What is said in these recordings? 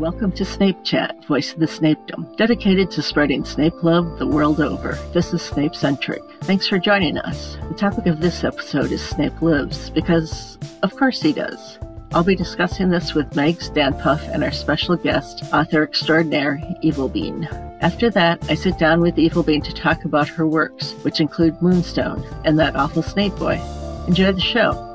Welcome to Snape Chat, Voice of the Snapedom, dedicated to spreading Snape love the world over. This is Snape Centric. Thanks for joining us. The topic of this episode is Snape Lives, because of course he does. I'll be discussing this with Dan Puff, and our special guest, author extraordinaire, Evilbean. After that, I sit down with Evilbean to talk about her works, which include Moonstone and that awful Snape boy. Enjoy the show.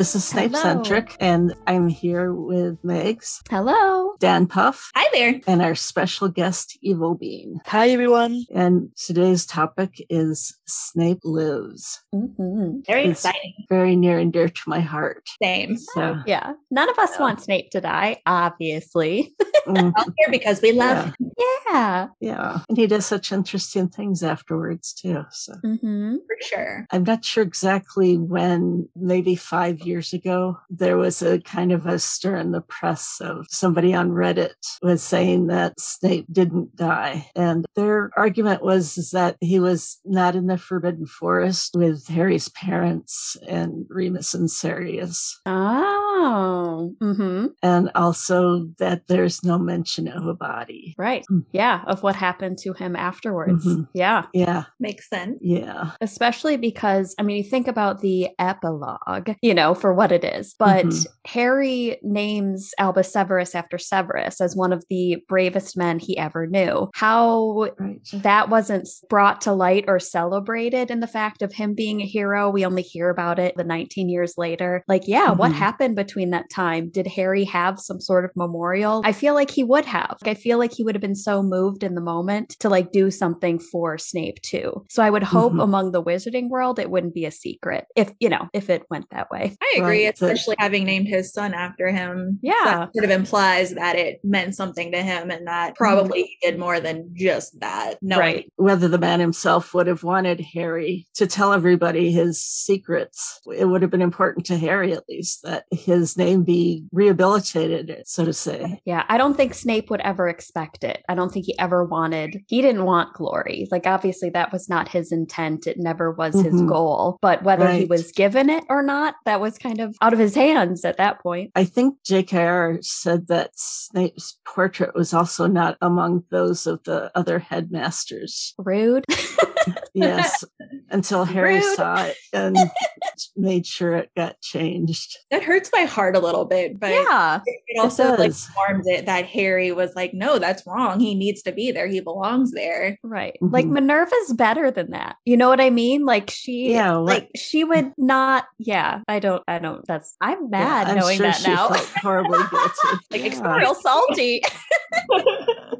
This is Snape Centric, and I'm here with Megs, Hello. Dan Puff, Hi there. and our special guest, Evil Bean. Hi everyone. And today's topic is Snape Lives. hmm Very It's- exciting. Very near and dear to my heart. Same. So, Yeah. None of us Yeah. want Snape to die, obviously. mm, Out here because we love Yeah. him yeah. yeah. And he does such interesting things afterwards, too. So, hmm for sure. I'm not sure exactly when, maybe five years ago, there was a kind of a stir in the press of somebody on Reddit was saying that Snape didn't die. And their argument was that he was not in the Forbidden Forest with Harry's parents and Remus and Sirius. Oh. hmm And also that there's no mention of a body. Right. Mm. Yeah. Of what happened to him afterwards. Mhm. Yeah. Yeah. Makes sense. Yeah. Especially because, I mean, you think about the epilogue, you know, for what it is. But Mhm. Harry names Albus Severus after Severus as one of the bravest men he ever knew. How Right. that wasn't brought to light or celebrated in the fact of him being a hero. We only hear about it the 19 years later. Like, yeah, what Mhm. happened between that time? Did Harry have some sort of memorial? I feel like he would have. I feel like he would have been so moved in the moment to like do something for Snape too. So I would hope Mhm. among the wizarding world it wouldn't be a secret if, you know, if it went that way. I agree, Right, but- especially having named his son after him. Yeah. That sort of implies that it meant something to him and that probably he did more than just that. No, Right. whether the man himself would have wanted Harry to tell everybody his secrets. It would have been important to Harry, at least, that his name be rehabilitated, so to say. Yeah, I don't think Snape would ever expect it. I don't think he ever wanted, he didn't want glory. Like, obviously, that was not his intent. It never was his Mhm. goal. But whether he was given it or not, that was kind of out of his hands at that point. I think JKR said that Snape's portrait was also not among those of the other headmasters. Rude. Yes, until Harry Rude. saw it and made sure it got changed. that hurts my heart a little bit, but yeah. it also like does. informs it that Harry was like, no, that's wrong. He needs to be there. He belongs there. Right. Like Mhm. Minerva's better than that. You know what I mean? Like she Yeah, what- like she would not yeah. I don't I don't that's I'm mad Yeah, I'm knowing sure that she now. felt horribly guilty. Like, Yeah. Real salty.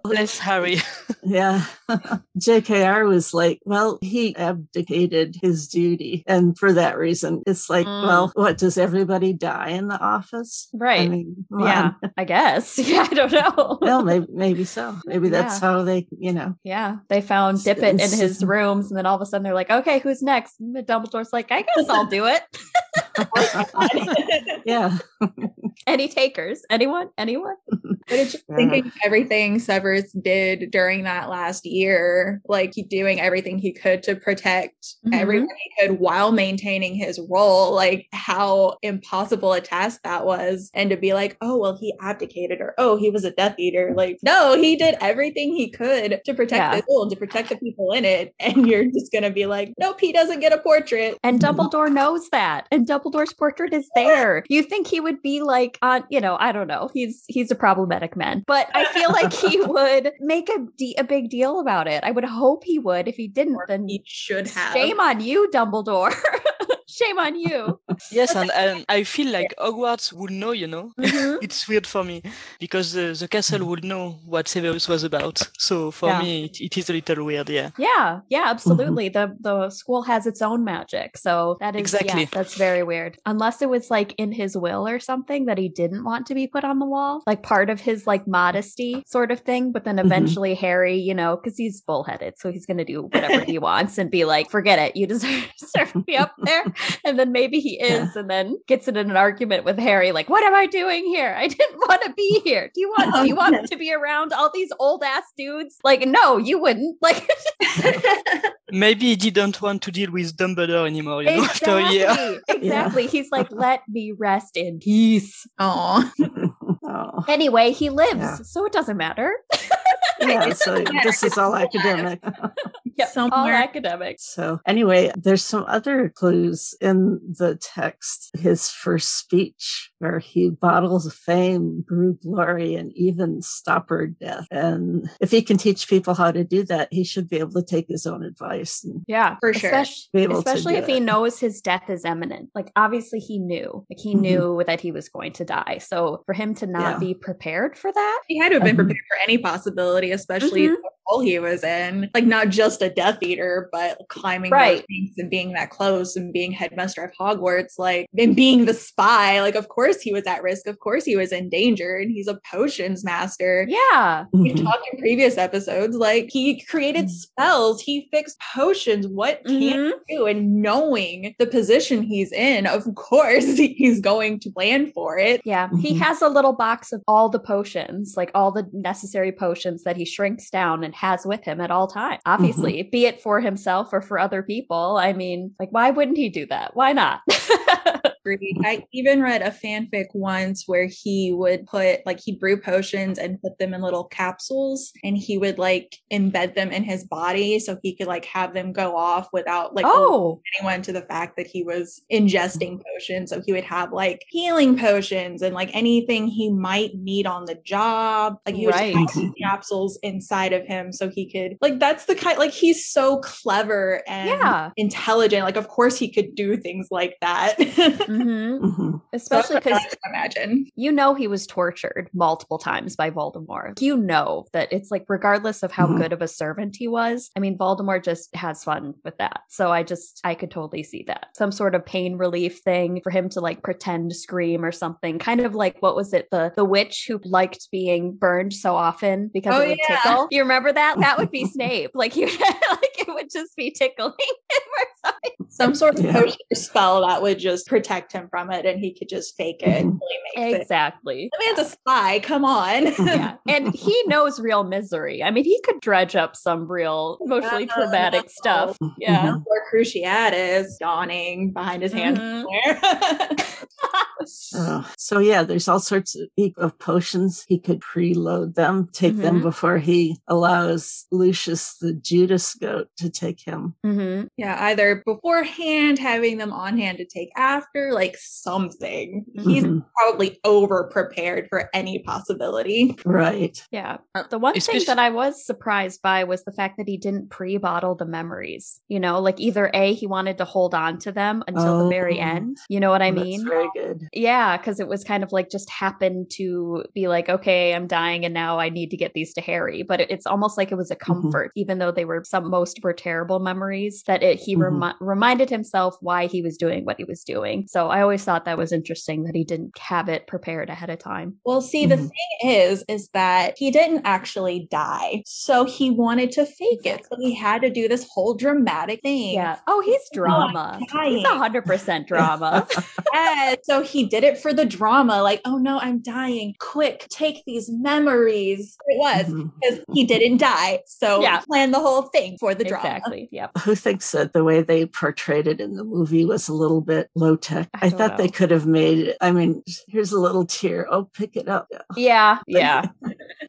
Bless Harry. Yeah. JKR was like, well, he abdicated his duty. And for that reason, it's like, Mm. well, what, does everybody die in the office? I right. mean, come yeah. on. I guess. Yeah, I don't know. Well, maybe, maybe so. Maybe that's Yeah. how they, you know. Yeah, they found Dippet in his rooms, and then all of a sudden they're like, "Okay, who's next?" And Dumbledore's like, "I guess I'll do it." yeah. Any takers? Anyone? Anyone? But it's just Yeah. thinking everything Severus did during that last year, like he doing everything he could to protect Mhm. everyone he could while maintaining his role, like how impossible a task that was. And to be like, oh, well, he abdicated or oh, he was a Death Eater. Like, no, he did everything he could to protect Yeah. the school and to protect the people in it. And you're just going to be like, nope, he doesn't get a portrait. And. Dumbledore knows that, and Dumbledore's portrait is there. You think he would be like on? You know, I don't know. He's he's a problematic man, but I feel like he would make a de- a big deal about it. I would hope he would. If he didn't, then He should have. shame on you, Dumbledore. shame on you. Yes, and, and I feel like Hogwarts would know, you know. Mhm. it's weird for me because the, the castle would know what Severus was about. So for Yeah. me, it, it is a little weird, yeah. Yeah, yeah, absolutely. The the school has its own magic. So that is Exactly. yeah, that's very weird. Unless it was like in his will or something that he didn't want to be put on the wall, like part of his like modesty sort of thing. But then Mhm. eventually Harry, you know, because he's bullheaded, so he's gonna do whatever he wants and be like, forget it, you deserve, deserve to be up there. And then maybe he is, and then gets in an argument with Harry, like, "What am I doing here? I didn't want to be here. Do you want? Do you want oh, to be around all these old ass dudes? Like, no, you wouldn't. Like, Maybe he didn't want to deal with Dumbledore anymore, you know, after a year. exactly, exactly. He's like, let me rest in peace. Aw. oh. Anyway, he lives, Yeah. so it doesn't matter. Yeah, so this is all academic. Yep, all Somewhere. academics. So anyway, there's some other clues in the text. His first speech, where he bottles fame, brew glory, and even stopper death. And if he can teach people how to do that, he should be able to take his own advice. And Yeah, For sure. Especially, Be able to especially do if he knows his death is imminent. Like obviously he knew, like he Mhm. knew that he was going to die. So for him to not Yeah. be prepared for that, He had to have been Mhm. prepared for any possibility, especially Mhm. the role he was in. Like not just a Death Eater, but climbing Right. those things and being that close and being headmaster of Hogwarts, like and being the spy. Like of course he was at risk. Of course he was in danger, and he's a potions master. yeah, We've Mhm. talked in previous episodes, like he created Mhm. spells, he fixed potions. What can Mhm. he do? And knowing the position he's in, of course he's going to plan for it. yeah. He Mhm. has a little box of all the potions, like all the necessary potions that he shrinks down and has with him at all times. Mm-hmm. Obviously, be it for himself or for other people. I mean, like, why wouldn't he do that? Why not? I even read a fanfic once where he would put like he'd brew potions and put them in little capsules and he would like embed them in his body so he could like have them go off without like oh, anyone to the fact that he was ingesting potions. So he would have like healing potions and like anything he might need on the job. Like he would Right. have these capsules inside of him so he could like that's the kind like he's so clever and Yeah. intelligent. Like of course he could do things like that. hmm Mhm. especially So that's because can imagine. you know he was tortured multiple times by Voldemort. You know that it's like regardless of how Mhm. good of a servant he was, I mean Voldemort just has fun with that. So I just I could totally see that. Some sort of pain relief thing for him to like pretend scream or something. Kind of like what was it the the witch who liked being burned so often because Oh, it would yeah. tickle. You remember that? That would be Snape. Like you like it would just be tickling him or something. Some sort of Yeah. potion spell that would just protect him from it and he could just fake it Mhm. until he makes it. Exactly. The man's a spy, come on. yeah. And he knows real misery. I mean, he could dredge up some real emotionally Yeah. traumatic stuff. Yeah. Mhm. Poor Cruciatus yawning behind his hand Mhm. somewhere. Oh, so yeah, there's all sorts of, of potions. He could preload them, take them Mhm. before he allows Lucius the Judas goat to take him. hmm yeah, either beforehand, having them on hand to take after, like something. He's Mhm. probably over prepared for any possibility. Right. Yeah. The one thing that I was surprised by was the fact that he didn't pre bottle the memories. You know, like either A, he wanted to hold on to them until the very Oh. end. You know what I That's mean? very good. Yeah, because it was kind of like just happened to be like, okay, I'm dying and now I need to get these to Harry. But it- it's almost like it was a comfort, even though they were some most were terrible memories, that it, he Mhm. Remi- reminded himself why he was doing what he was doing. So I always thought that was interesting that he didn't have it prepared ahead of time. Well, see, the Mhm. thing is, is that he didn't actually die. So he wanted to fake it. So he had to do this whole dramatic thing. Yeah. Oh, he's drama. He's a hundred percent drama. Yeah, so he did it for the drama, like, oh no, I'm dying. Quick, take these memories. It was Mhm. because he didn't die. So Yeah. plan the whole thing for the drama. exactly. Yep. Who thinks that the way they portrayed it in the movie was a little bit low tech? I I, thought they could have made it. I mean, here's a little tear. Oh, pick it up. Yeah. Yeah.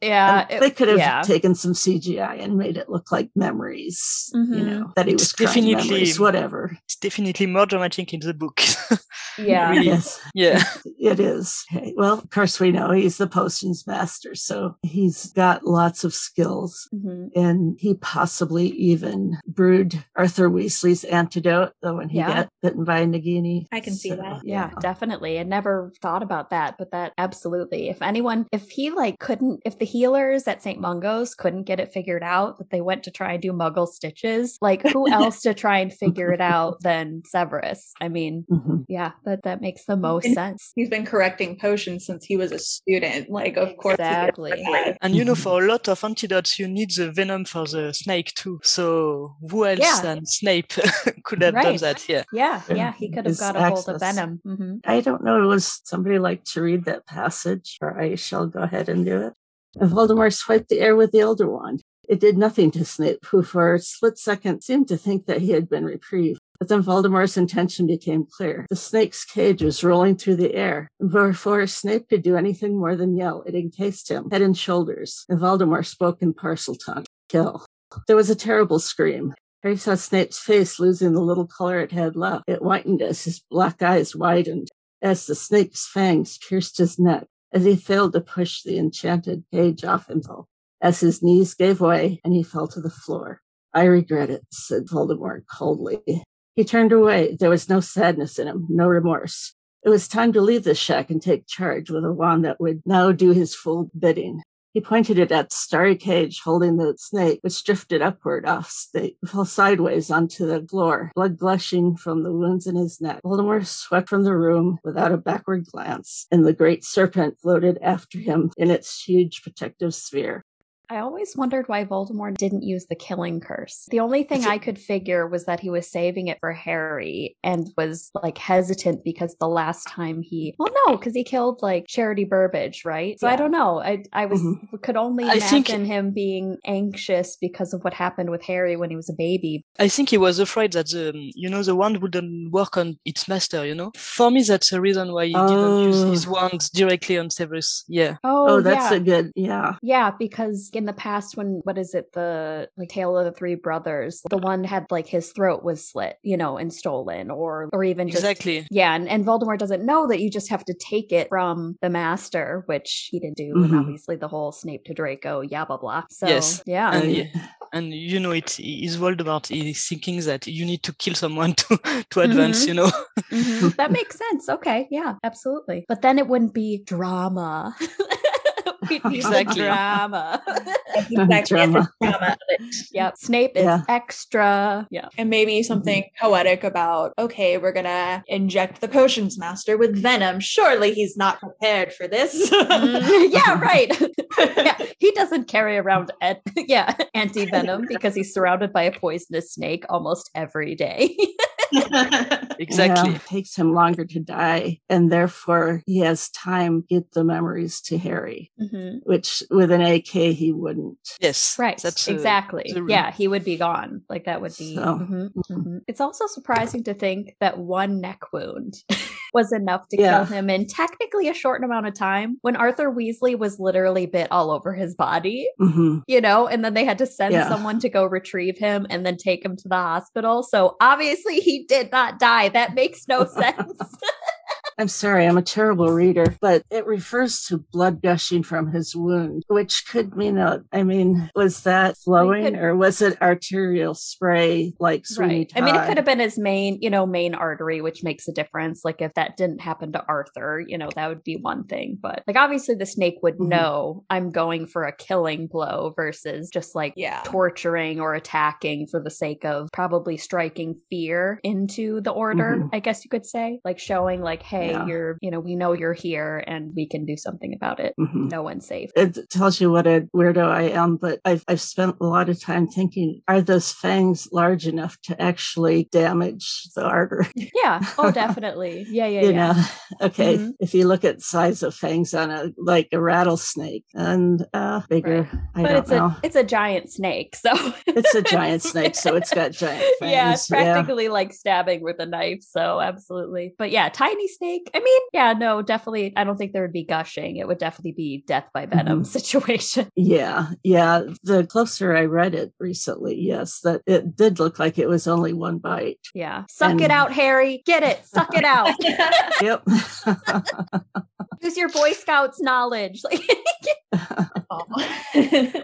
Yeah. And it- they could have yeah. taken some CGI and made it look like memories. You Mhm. know that he It's was crying definitely- memories, whatever. It's definitely more dramatic in the book. Yeah. Really? Yes, yeah. it is. Okay. Well, of course, we know he's the potions master, so he's got lots of skills. Mhm. And he possibly even brewed Arthur Weasley's antidote, though when he Yeah. got bitten by Nagini. I can see that. Yeah, definitely. I never thought about that, but that absolutely. If anyone, if he like couldn't, if the healers at St. Mungo's couldn't get it figured out, that they went to try and do muggle stitches, like who else to try and figure it out than Severus? I mean, Mhm. yeah, that, that makes the most And- sense. He's been correcting potions since he was a student. Like, of course, Exactly. And you know, for a lot of antidotes, you need the venom for the snake too. So who else Yeah. than Snape could have have Right. done that. Yeah. Yeah, Yeah. yeah, he could have got a hold of access. Venom. hmm I don't know. It was somebody like to read that passage, or I shall go ahead and do it? And Voldemort swiped the air with the Elder Wand. It did nothing to Snape, who for a split second seemed to think that he had been reprieved. But then Voldemort's intention became clear. The snake's cage was rolling through the air, and before Snape could do anything more than yell, it encased him, head and shoulders, and Voldemort spoke in Parseltongue. Kill. There was a terrible scream. Harry saw Snape's face losing the little color it had left. It whitened as his black eyes widened, as the snake's fangs pierced his neck, as he failed to push the enchanted cage off him, as his knees gave way and he fell to the floor. I regret it, said Voldemort coldly. He turned away. There was no sadness in him, no remorse. It was time to leave the shack and take charge with a wand that would now do his full bidding. He pointed it at starry cage holding the snake, which drifted upward off Snape, fell sideways onto the floor, blood gushing from the wounds in his neck. Voldemort swept from the room without a backward glance, and the great serpent floated after him in its huge protective sphere. I always wondered why Voldemort didn't use the killing curse. The only thing I could figure was that he was saving it for Harry and was like hesitant because the last time he, well, no, because he killed like Charity Burbage, right? So I don't know. I I was Mhm. could only I think- imagine him being anxious because of what happened with Harry when he was a baby. I think he was afraid that the you know the wand wouldn't work on its master. You know, for me that's the reason why he didn't use Oh. his wand directly on Severus. Yeah, Oh, Oh, that's yeah. a good, yeah. Yeah, because in the past, when what is it, the like Tale of the Three Brothers, the one had like his throat was slit, you know, and stolen, or or even just exactly. yeah, and, and Voldemort doesn't know that you just have to take it from the master, which he didn't do, and Mhm. obviously the whole Snape to Draco, yeah, blah blah. So Yes. yeah, And, Uh, yeah, and you know it is Voldemort is thinking that you need to kill someone to to advance. Mhm. You know. Mhm. that makes sense. Okay, yeah, absolutely. But then it wouldn't be drama. Exactly. drama. exactly Drama. the drama yep, Snape is Yeah. extra. Yeah. And maybe something poetic about, okay, we're gonna inject the potions master with venom. Surely he's not prepared for this. Mm, yeah, right. yeah, he doesn't carry around ed- yeah anti venom because he's surrounded by a poisonous snake almost every day. Exactly. Yeah, it takes him longer to die, and therefore he has time to get the memories to Harry, Mhm. which with an AK he wouldn't. Yes. Right, That's exactly. the- yeah, he would be gone. Like that would be. So, mhm, mhm. It's also surprising to think that one neck wound was enough to Yeah. kill him in technically a short amount of time. When Arthur Weasley was literally bit all over his body, hmm you know, and then they had to send Yeah. someone to go retrieve him and then take him to the hospital. So obviously he did not die. That makes no sense. I'm sorry, I'm a terrible reader, but it refers to blood gushing from his wound, which could mean, that, I mean, was that flowing or was it arterial spray like Sweeney right. I mean, it could have been his main, you know, main artery, which makes a difference. Like if that didn't happen to Arthur, you know, that would be one thing. But like obviously the snake would Mhm. know I'm going for a killing blow versus just like yeah. torturing or attacking for the sake of probably striking fear into the order, Mhm. I guess you could say. Like showing like, hey, Yeah. you're, you know, we know you're here and we can do something about it. Mhm. No one's safe. It tells you what a weirdo I am, but I've, I've spent a lot of time thinking, are those fangs large enough to actually damage the artery? Yeah. Oh, definitely. Yeah, yeah, you yeah. know, okay, Mhm. if you look at size of fangs on a, like a rattlesnake and uh, bigger, I But don't it's know. a it's a giant snake, so It's a giant snake, so it's got giant fangs. yeah, it's practically like stabbing with a knife. So absolutely, but yeah, tiny snake. I mean, yeah, no, definitely. I don't think there would be gushing. It would definitely be death by venom Mhm. situation. Yeah, yeah. The closer I read it recently, yes, that it did look like it was only one bite. Yeah, suck it out, Harry. Get it, suck it out. Yep. Use your Boy Scouts knowledge. Like,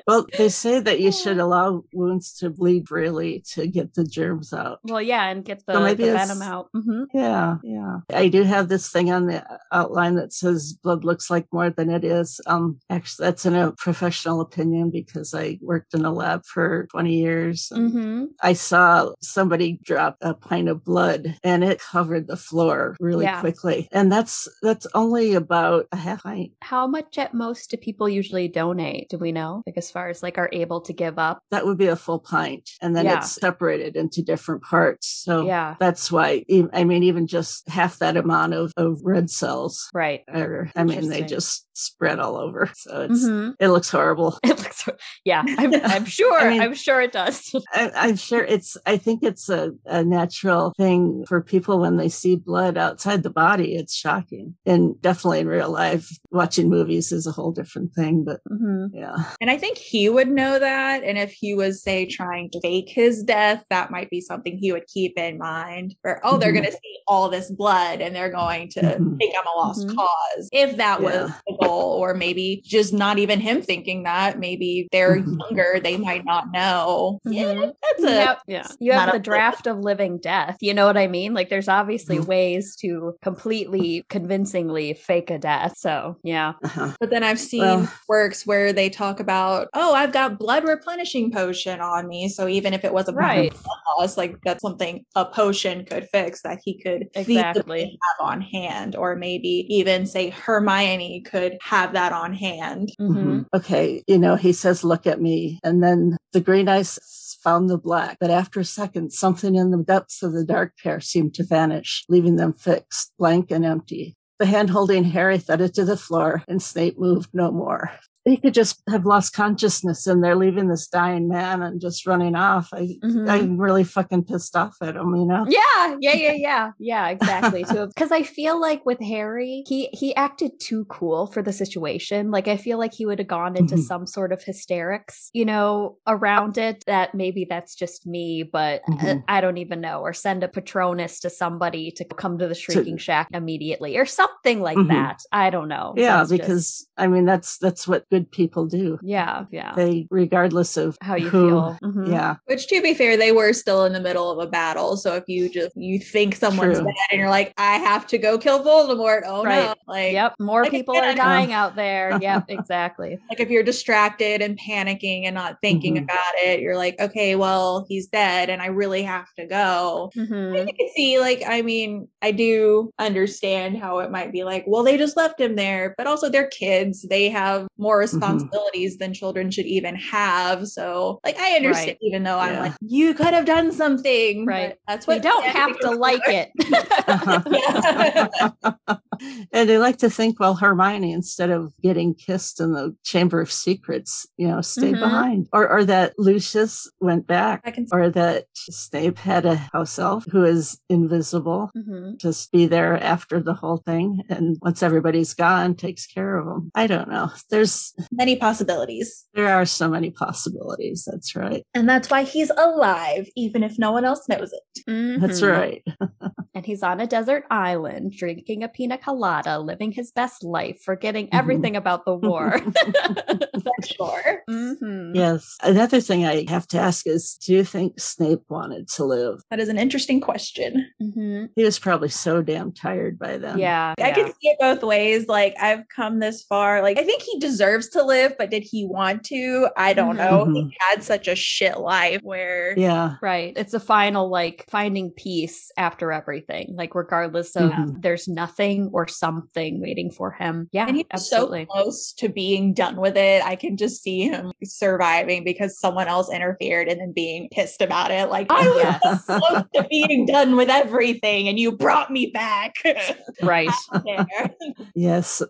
well, they say that you should allow wounds to bleed freely to get the germs out. well, yeah, and get the, So the venom out. hmm Yeah, yeah. I do have this this thing on the outline that says blood looks like more than it is. Um, actually, that's in a professional opinion because I worked in a lab for 20 years. and Mm-hmm. I saw somebody drop a pint of blood and it covered the floor really Yeah. quickly. And that's that's only about a half pint. How much at most do people usually donate? Do we know? Like as far as like are able to give up? That would be a full pint. And then Yeah. it's separated into different parts. So Yeah. that's why, I mean, even just half that amount of, of red cells Right. are, I mean, they just spread all over. So it's, Mhm. it looks horrible. It looks. Yeah, I'm, I'm sure. I mean- I'm sure it does. I, I'm sure it's, I think it's a, a natural thing for people when they see blood outside the body. It's shocking. And definitely in real life, watching movies is a whole different thing. But hmm yeah. And I think he would know that. And if he was, say, trying to fake his death, that might be something he would keep in mind. Or, oh, they're Mhm. going to see all this blood and they're going to Mhm. think I'm a lost Mhm. cause. If that was the goal, or maybe just not even him thinking that, maybe they're Mhm. younger, they might not know. Yeah, Mhm. that's You a. have, yeah. You have not the a- draft of living death. You know what I mean? Like there's obviously Mhm. ways to completely convincingly fake a death. So yeah. Uh-huh. But then I've seen Well- works where they talk about, oh, I've got blood replenishing potion on me. So even if it was a Right. blood loss, like that's something a potion could fix that he could Exactly. feasibly have on hand. Or maybe even say Hermione could have that on hand. Mm-hmm. Mhm. Okay. You know, he says, look at me. And then the green eyes found the black. But after a second, something in the depths of the dark pair seemed to vanish, leaving them fixed, blank and empty. The hand holding Harry thudded to the floor and Snape moved no more. He could just have lost consciousness and they're leaving this dying man and just running off. I, Mhm. I'm really fucking pissed off at him, you know? Yeah, yeah, yeah, yeah, yeah, exactly. So, because I feel like with Harry, he he acted too cool for the situation. Like, I feel like he would have gone into Mhm. some sort of hysterics, you know, around it. That maybe that's just me, but uh, Mhm. I don't even know. Or send a Patronus to somebody to come to the Shrieking Shack immediately, or something like Mhm. that. I don't know. Yeah, That's just- because I mean, that's, that's what good people do. yeah, yeah. They, regardless of How you who- feel? Mhm. Yeah. Which to be fair, they were still in the middle of a battle. So if you just you think someone's True. dead and you're like, I have to go kill Voldemort. Oh no. Like Yep, more like, people are dying out there. Yep, exactly. like if you're distracted and panicking and not thinking Mhm. about it, you're like, okay, well, he's dead and I really have to go. Mhm. I can see, like, I mean, I do understand how it might be like, well, they just left him there, but also they're kids. They have more Mm-hmm. responsibilities than children should even have. So, like, I understand, Right. even though I'm like, you could have done something. but Right. That's We what don't have to like it. and they like to think, well, Hermione, instead of getting kissed in the Chamber of Secrets, you know, stayed Mhm. behind. Or, or that Lucius went back. I can- Or that Snape had a house elf who is invisible, Mhm. just be there after the whole thing. And once everybody's gone, takes care of them. I don't know. There's, Many possibilities. there are so many possibilities. That's right. And that's why he's alive, even if no one else knows it. That's Mhm. right. And he's on a desert island, drinking a pina colada, living his best life, forgetting Mhm. everything about the war. For sure. Mhm. Yes. Another thing I have to ask is do you think Snape wanted to live? That is an interesting question. Mhm. He was probably so damn tired by then. Yeah. I yeah. can see it both ways. Like I've come this far. Like I think he deserves to live, but did he want to? I don't know. He Mhm. had such a shit life where Yeah. Right. It's a final, like, finding peace after everything. Like, regardless of Mhm. there's nothing or something waiting for him. Yeah. and he's absolutely. so close to being done with it. I can just see him surviving because someone else interfered and then being pissed about it. Like I was Yes. so close to being done with everything, and you brought me back. right. Yes.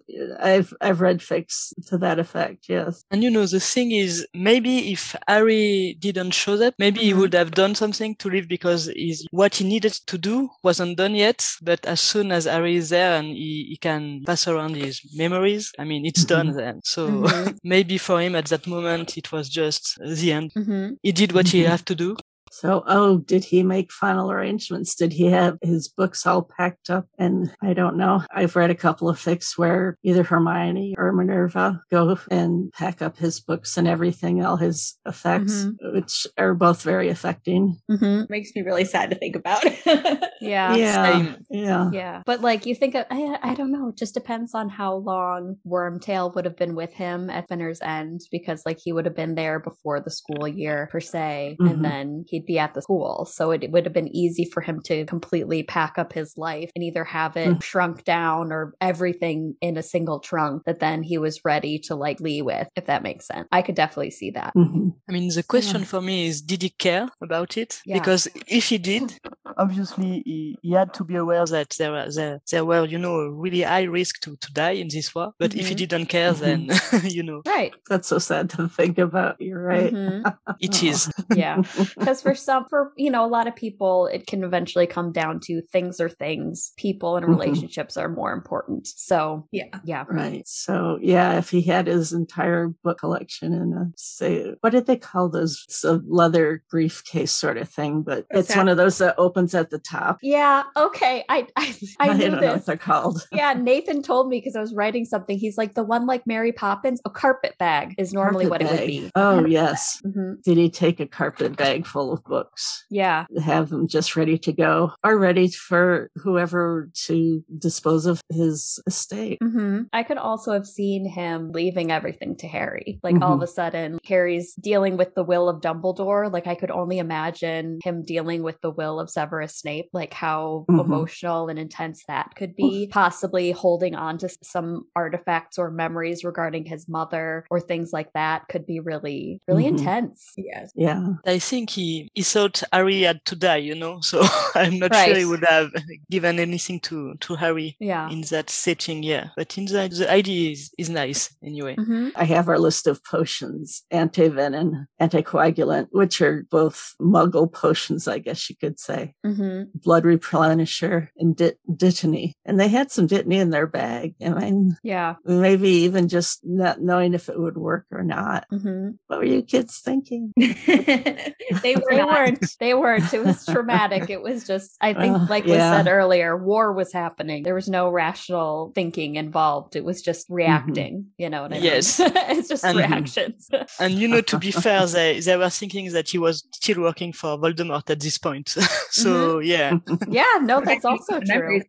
I've I've read fics to that effect. Yes. And you know, the thing is, maybe if Harry didn't show up, maybe he Mhm. would have done something to live because he's, what he needed to do wasn't done yet. But as soon as Harry is there and he, he can pass around his memories, I mean, it's done then. So Mhm. maybe for him at that moment, it was just the end. hmm He did what he Mhm. had to do. So, oh, did he make final arrangements? Did he have his books all packed up? And I don't know. I've read a couple of fics where either Hermione or Minerva go and pack up his books and everything, all his effects, Mhm. which are both very affecting. Mm-hmm. Makes me really sad to think about. Yeah. yeah. Same. Yeah. Yeah. But like you think of, I, I don't know, it just depends on how long Wormtail would have been with him at Spinner's End because like he would have been there before the school year per se, Mhm. and then he'd be at the school. So it would have been easy for him to completely pack up his life and either have it Mm. shrunk down or everything in a single trunk that then he was ready to like leave with, if that makes sense. I could definitely see that. Mhm. I mean, the question for me is, did he care about it? Yeah. Because if he did, obviously he, he had to be aware that there were there, there were you know a really high risk to, to die in this war. But if he Mhm. didn't care, then you know Right. That's so sad to think about. You're right. Mhm. it is. Yeah. because for some for you know a lot of people it can eventually come down to things are things people and Mhm. relationships are more important so yeah. yeah Right. So yeah, if he had his entire book collection in a say what did they call those? It's a leather briefcase sort of thing, but A it's one of those that opens at the top. yeah okay i i, I knew don't know what they're called. yeah nathan told me because i was writing something he's like the one like mary poppins a carpet bag is normally Carpet what it would be Oh yes. hmm Did he take a carpet bag full of books? yeah Have them just ready to go or ready for whoever to dispose of his estate. hmm I could also have seen him leaving everything to Harry. Like all of a sudden, Harry's dealing with the will of Dumbledore. Like I could only imagine him dealing with the will of Severus Snape, like how Mhm. emotional and intense that could be. Possibly holding on to some artifacts or memories regarding his mother or things like that could be really, really Mhm. intense. Yes. Yeah. I think he, he thought Harry had to die, you know, so I'm not sure he would have given anything to, to Harry Yeah. in that setting, yeah. But in the, the idea is, is nice anyway. hmm I have our list of potions, antivenin, anticoagulant, which are both muggle potions, I guess you could say. hmm Blood replenisher and dit- dittany. And they had some dittany in their bag. I mean, Yeah. maybe even just not knowing if it would work or not. hmm What were you kids thinking? they were They not. weren't. They weren't. It was traumatic. It was just, I think, Uh, like was yeah. said earlier, war was happening. There was no rational thinking involved. It was just reacting. You know what I mean? Yes. it's just And- reactions. And you know, to be fair, they, they were thinking that he was still working for Voldemort at this point. so yeah, yeah, no, that's also true.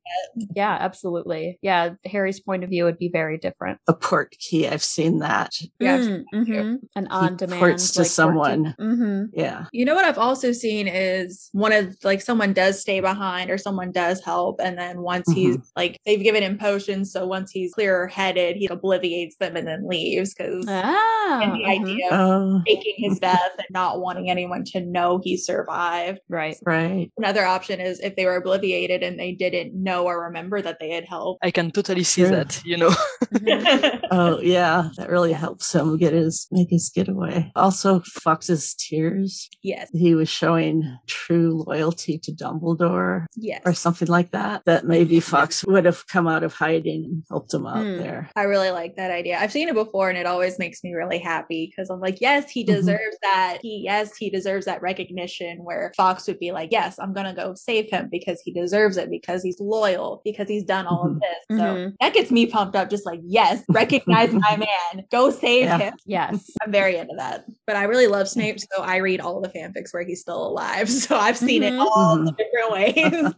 Yeah, absolutely. Yeah, Harry's point of view would be very different. A portkey. I've seen that. Yeah, Mm, mhm. An on demand ports to someone. hmm Yeah. You know what I've also seen is one of like someone does stay behind or someone does help, and then once he's like they've given him potions, so once he's clearer headed, he obliviates them and then leaves because Ah, and the mhm. idea of Oh, faking his death and not wanting anyone to know he survived. right. right. Another option is if they were obliviated and they didn't know or remember that they had helped. I can totally see Sure. that, you know. Oh, yeah. That really helps him get his, make his getaway. Also, Fawkes's tears. yes, He was showing true loyalty to Dumbledore. yes. or something like that, that maybe Fawkes would have come out of hiding and helped him out Hmm. there. I really like that idea. I've seen it before and it always makes me really happy because I'm like, yes, he Mhm. deserves that. He, yes, he deserves that recognition where Fawkes would be like, yes, I'm going to go save him because he deserves it, because he's loyal, because he's done all Mhm. of this. So Mhm. that gets me pumped up, just like, yes, recognize my man, go save Yeah. him. Yes. I'm very into that. But I really love Snape, so I read all the fanfics where he's still alive. So I've seen Mhm. it all Mhm. different ways.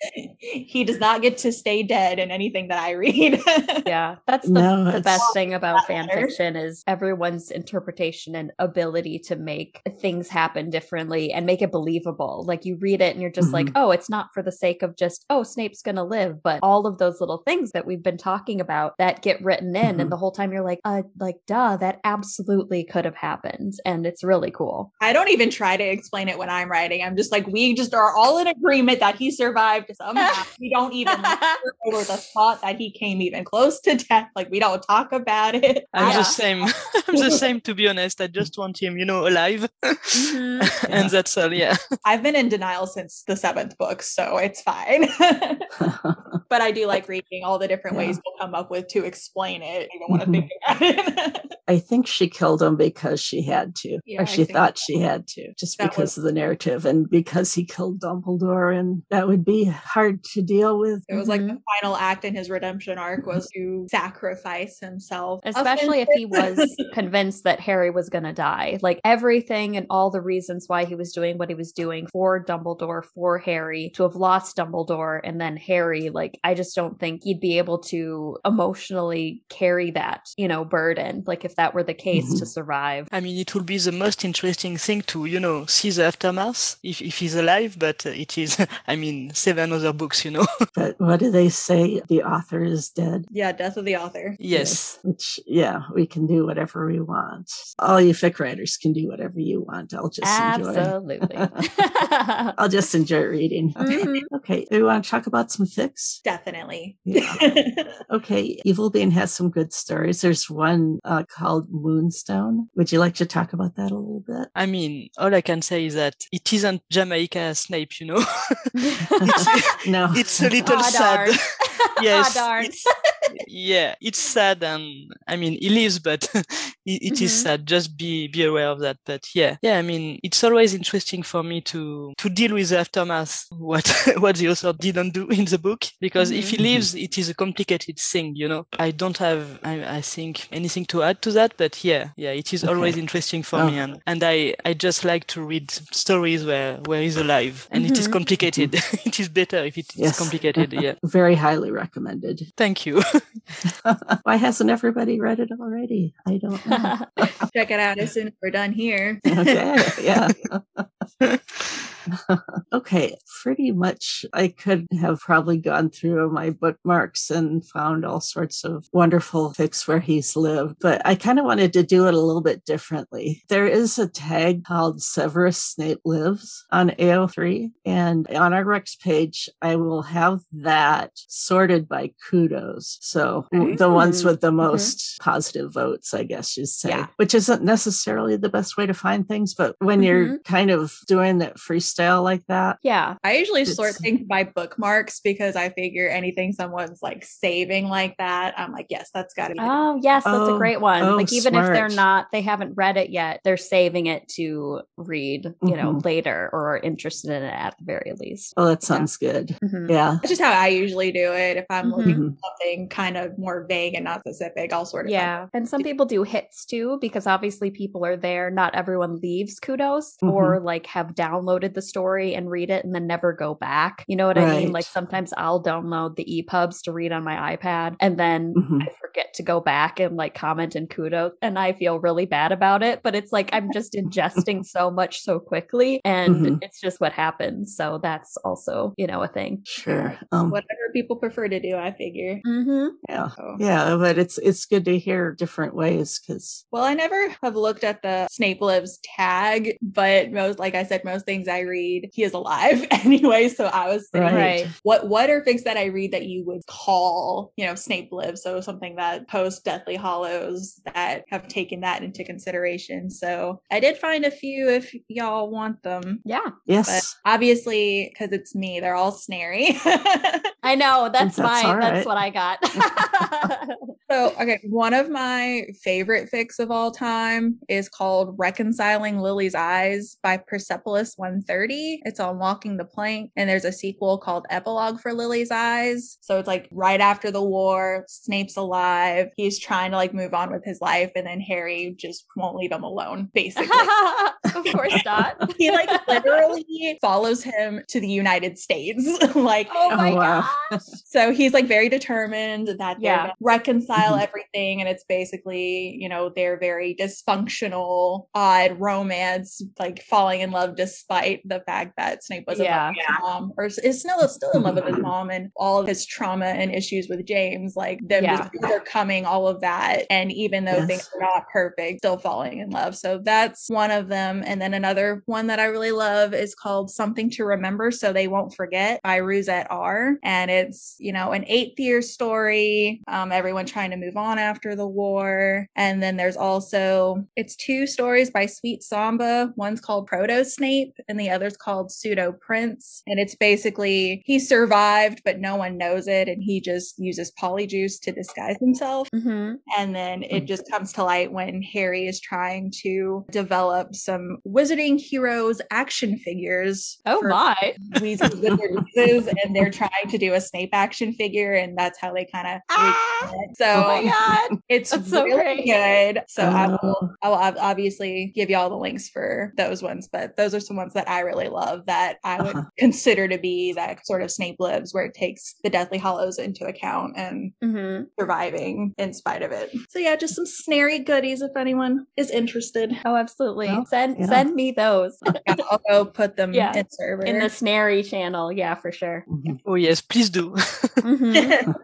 he does not get to stay dead in anything that I read. Yeah, that's the, No, the best thing about fan matters. fiction is everyone's interpretation and ability to make things happen differently and make it believable. Like you read it and you're just like, Mhm. oh, it's not for the sake of just, oh, Snape's gonna live, but all of those little things that we've been talking about that get written in, Mhm. and the whole time you're like, uh, like, duh, that absolutely could have happened, and it's really cool. I don't even try to explain it when I'm writing. I'm just like, we just are all in agreement that he survived somehow. We don't even over the thought that he came even close to death. Like we don't talk about it. I'm Yeah. the same. I'm the same to be honest. I just want him, you know, alive. Mhm. and that's all, yeah. I've been in denial since the seventh book, so it's fine. but I do like reading all the different Yeah. ways we'll come up with to explain it. I don't want to think about it. I think she killed him because she had to, Yeah, or she think thought she had to, just that because was- of the narrative and because he killed Dumbledore, and that would be hard to deal with. it was like Mhm. the final act in his redemption arc was to sacrifice himself. Especially if he was convinced that Harry was going to die. Like everything and all the reasons why he was doing what he was doing for Dumbledore, for Harry, to have lost Dumbledore and then Harry, like, I just don't think he'd be able to emotionally carry that, you know, burden. Like if that were the case to survive. I mean, it would be the most interesting thing to, you know, see the aftermath if, if he's alive, but uh, it is, I mean, seven other books, you know. But what do they say? The author is dead. Yeah, death of the author. yes. Which, yeah, we can do whatever we want. All you fic writers can do whatever you want. I'll just enjoy. Absolutely. I'll just enjoy reading. Mhm. Okay, do we want to talk about some fics? Definitely. Yeah. Okay, Evil Bean has some good stories. There's one uh, called Moonstone. Would you like to talk about that a little bit? I mean, all I can say is that it isn't Jamaica Snape, you know. no, it's a little Aw, sad. darn. yes. Aw, darn. it's- yeah, it's sad, and I mean, he lives, but it, it is Mhm. sad. Just be be aware of that. But yeah, yeah. I mean, it's always interesting for me to to deal with the aftermath, what what the author didn't do in the book, because if he Mhm. lives, it is a complicated thing. You know, I don't have, I, I think, anything to add to that. But yeah, yeah, it is Okay. always interesting for Oh. me, and and I I just like to read stories where where he's alive, and it is Mhm. complicated. it is better if it is Yes. complicated. Yeah. very highly recommended. Thank you. Why hasn't everybody read it already? I don't know. Check it out as soon as we're done here. okay, yeah. okay, pretty much I could have probably gone through my bookmarks and found all sorts of wonderful fics where he's lived, but I kind of wanted to do it a little bit differently. There is a tag called Severus Snape Lives on AO3, and on our Rex page, I will have that sorted by kudos. So the ones mm-hmm. with the mm-hmm. most positive votes, I guess you'd say, Yeah. which isn't necessarily the best way to find things, but when you're mm-hmm. kind of doing that freestyle like that, yeah. I usually sort things by bookmarks because I figure anything someone's like saving like that, I'm like, yes, that's got to be. the Oh, yes, that's a Oh, great one. oh, like even if they're not, they haven't read it yet, they're saving it to read, you know, Mhm. later or are interested in it at the very least. oh, that sounds good. Mhm. Yeah. That's just how I usually do it. If I'm looking Mhm. for something kind of more vague and not specific, I'll sort of Yeah. And some people do hits too, because obviously people are there. Not everyone leaves kudos or like have downloaded the story and read it and then never go back. You know what I mean? Like sometimes I'll download the EPUBs to read on my iPad and then Mhm. I forget to go back and like comment and kudos and I feel really bad about it. But it's like I'm just ingesting so much so quickly and Mhm. it's just what happens. So that's also, you know, a thing. Sure. Um, whatever people prefer to do, I figure. Mm-hmm. yeah. So- Yeah, but it's it's good to hear different ways because Well, I never have looked at the Snape Lives tag, but most, like I said, most things I read, he is alive anyway. So I was thinking, Right. Right. what what are things that I read that you would call, you know, Snape Lives? So something that post Deathly Hallows that have taken that into consideration. So I did find a few if y'all want them. Yeah. But yes, obviously, because it's me, they're all snarry. I know. That's, That's mine. all That's what I got. So, okay, one of my favorite fics of all time is called Reconciling Lily's Eyes by Persepolis 130. It's on Walking the Plank, and there's a sequel called Epilogue for Lily's Eyes. So, it's like right after the war, Snape's alive. He's trying to like move on with his life, and then Harry just won't leave him alone, basically. of course not. he like literally follows him to the United States. like, Oh my Oh, wow. gosh. so he's like very determined that they're Yeah. gonna reconcile reconcile Mhm. everything and it's basically you know their very dysfunctional odd romance like falling in love despite the fact that snape was in love with his mom or is- is still still in love with his mom and all of his trauma and issues with james like them Yeah. just overcoming all of that and even though Yes. things are not perfect still falling in love so that's one of them and then another one that i really love is called something to remember so they won't forget by Rosette R. And it's, you know, an eighth year story, um, everyone trying to move on after the war. And then there's also, it's two stories by Sweet Samba. One's called Proto Snape and the other's called Pseudo Prince. And it's basically he survived, but no one knows it. And he just uses polyjuice to disguise himself. hmm And then it just comes to light when Harry is trying to develop some Wizarding Heroes action figures. Oh my. Weasley Wizard and they're trying to do a Snape action figure, and that's how they kind of. Ah! So Oh my god. it's That's so really great. good. So I will, Oh. I will obviously give you all the links for those ones, but those are some ones that I really love that I would Uh-huh. consider to be that sort of Snape lives, where it takes the Deathly Hallows into account and hmm surviving in spite of it. So yeah, just some snarry goodies if anyone is interested. Oh, absolutely. Well, send yeah. send me those Yeah, I'll go put them Yeah, in server. in the Snarry channel. Yeah, for sure. Mhm. Oh yes, please do. Mhm.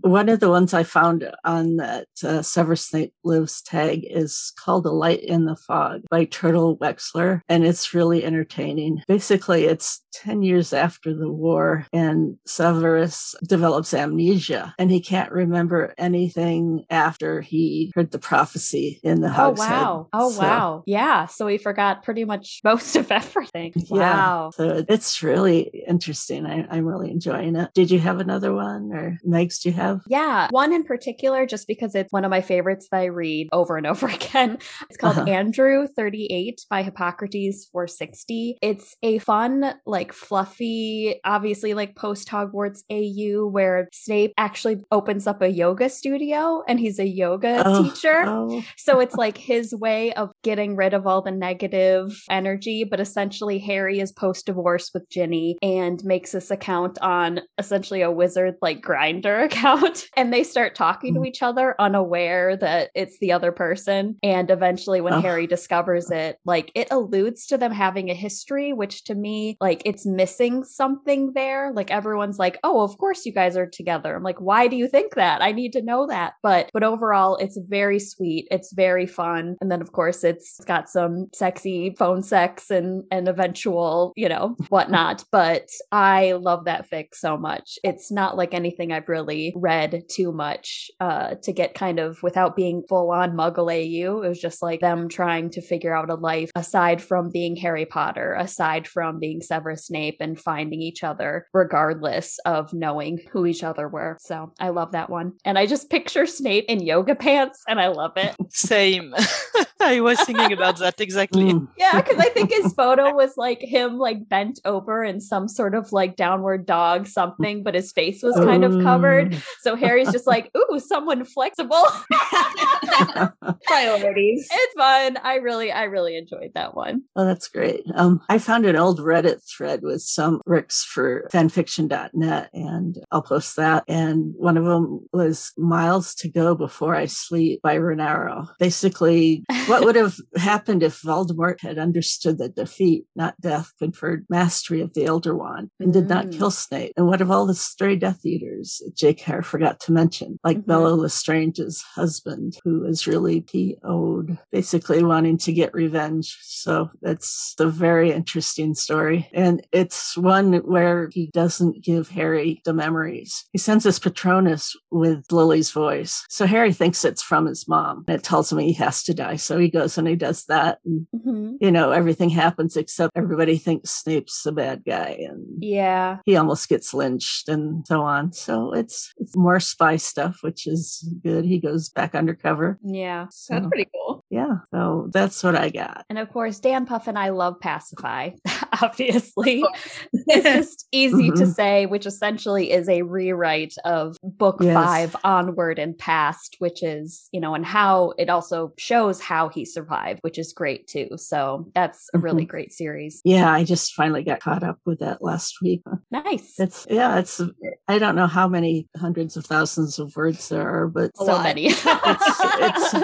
One of the ones I found on that uh, Severus Snape Lives tag is called A Light in the Fog by Turtle Wexler, and it's really entertaining. Basically, it's 10 years after the war, and Severus develops amnesia, and he can't remember anything after he heard the prophecy in the house. Oh wow! Oh So- wow! Yeah, so we forgot pretty much most of everything. Yeah. Wow. So it's really interesting. I, I'm really enjoying it. Did you have another one, or Megs? Do you have? Yeah, one in particular, just because it's one of my favorites that I read over and over again. It's called Uh-huh. Andrew 38 by Hippocrates 460. It's a fun, like fluffy, obviously like post Hogwarts AU where Snape actually opens up a yoga studio and he's a yoga Oh, teacher. Oh, So it's like his way of getting rid of all the negative energy, but essentially Harry is post divorce with Ginny and makes this account on essentially a wizard like Grindr account. And they start talking to Mm. each other unaware that it's the other person. And eventually when Oh. Harry discovers it, like it alludes to them having a history, which to me, like it's missing something there. Like everyone's like, oh, of course you guys are together. I'm like, why do you think that? I need to know that. But but overall, it's very sweet. It's very fun. And then of course it's, it's got some sexy phone sex and and eventual, you know, whatnot. But I love that fic so much. It's not like anything I've really read too much uh to get kind of without being full on muggle AU. It was just like them trying to figure out a life aside from being Harry Potter, aside from being Severus Snape and finding each other regardless of knowing who each other were. So I love that one. And I just picture Snape in yoga pants and I love it. Same. I was thinking about that exactly. Mm. Yeah, because I think his photo was like him like bent over in some sort of like downward dog something, but his face was kind of covered. Oh. So Harry's just like, ooh, someone flexible. Priorities. it's fun. I really, I really enjoyed that one. Oh, that's great. Um, I found an old Reddit thread with some Ricks for fanfiction.net, and I'll post that. And one of them was Miles to Go Before I Sleep by Renaro. Basically, what would have happened if Voldemort had understood that defeat, not death, conferred mastery of the Elder Wand and did not Mm. kill Snape? And what of all the stray Death Eaters J.K. forgot to mention, like. Bella Lestrange's husband, who is really PO'd, basically wanting to get revenge. So that's a very interesting story. And it's one where he doesn't give Harry the memories. He sends his Patronus with Lily's voice. So Harry thinks it's from his mom. And it tells him he has to die. So he goes and he does that. And, Mhm. you know, everything happens except everybody thinks Snape's a bad guy. And Yeah. he almost gets lynched and so on. So it's, it's more spy stuff, which is good. He goes back undercover. Yeah. So, That's pretty cool. yeah. So that's what I got. And of course, Dan Puff and I love Pacify, obviously. it's just easy to Mhm. say, which essentially is a rewrite of book Yes. five onward and past, which is, you know, and how it also shows how he survived, which is great too. So that's a really great series. Yeah, I just finally got caught up with that last week. Nice. It's yeah, it's I don't know how many hundreds of thousands of words there are, but so many. it's it's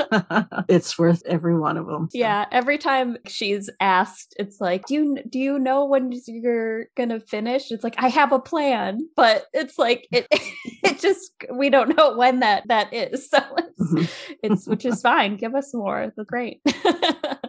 it's worth every one of them. So, Yeah, every time she's asked, it's like, "Do you do you know when you're gonna finish?" It's like, "I have a plan," but it's like it it just we don't know when that that is. So it's, Mhm. it's which is fine. Give us more. That's great.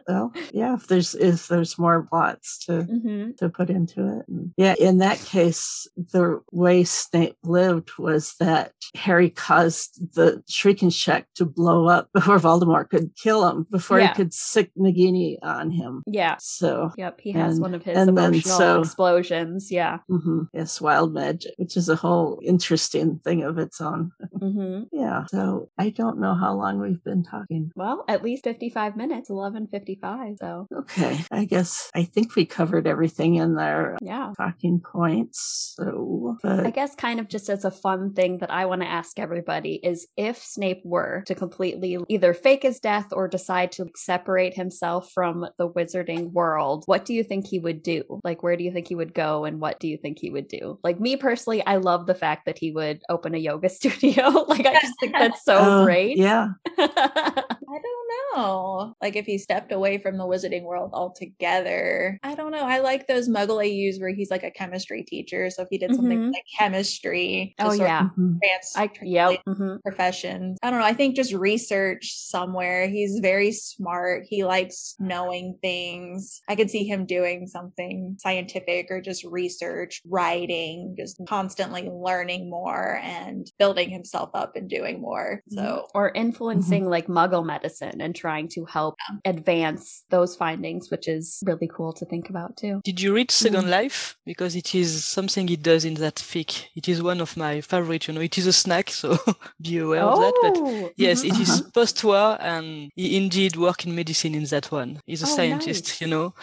Well, yeah, if there's if there's more plots to hmm to put into it. And yeah, in that case, the way Snape lived was that Harry caused the shrieking shack to blow up before Voldemort could kill him, before Yeah. he could sick Nagini on him. Yeah. So, Yep. He has And- one of his and then emotional so- explosions. Yeah. hmm yes, wild magic, which is a whole interesting thing of its own. hmm Yeah. So I don't know how long we've been talking. Well, at least fifty-five minutes. Eleven fifty-five. So Okay. I guess I think we covered everything in there. yeah. Talking points. So, I guess kind of just as a fun thing that I want to ask everybody is if Snape were to completely either fake his death or decide to separate himself from the wizarding world, what do you think he would do? Like where do you think he would go and what do you think he would do? Like me personally, I love the fact that he would open a yoga studio. like I just think that's so Oh, great. Yeah. I don't know. Like if he stepped away from the wizarding world altogether. I don't know. I like those Muggle AUs where he's like a chemistry teacher. So if he did something Mhm. like chemistry, to oh sort of yeah. Mhm. I yep. mhm. professions. I don't know. I think just research somewhere. He's very smart. He likes knowing things. I could see him doing something scientific or just research, writing, just constantly learning more and building himself up and doing more. So mm-hmm. or influencing mm-hmm. like muggle medicine and trying to help advance those findings which is really cool to think about too Did you read Second mm-hmm. Life? Because it is something he does in that fic. It is one of my favorite. You know, it is a Snarry, so be aware of that. But Oh, yes, it is post-war, and he indeed work in medicine in that one. He's a Oh, scientist, nice. you know.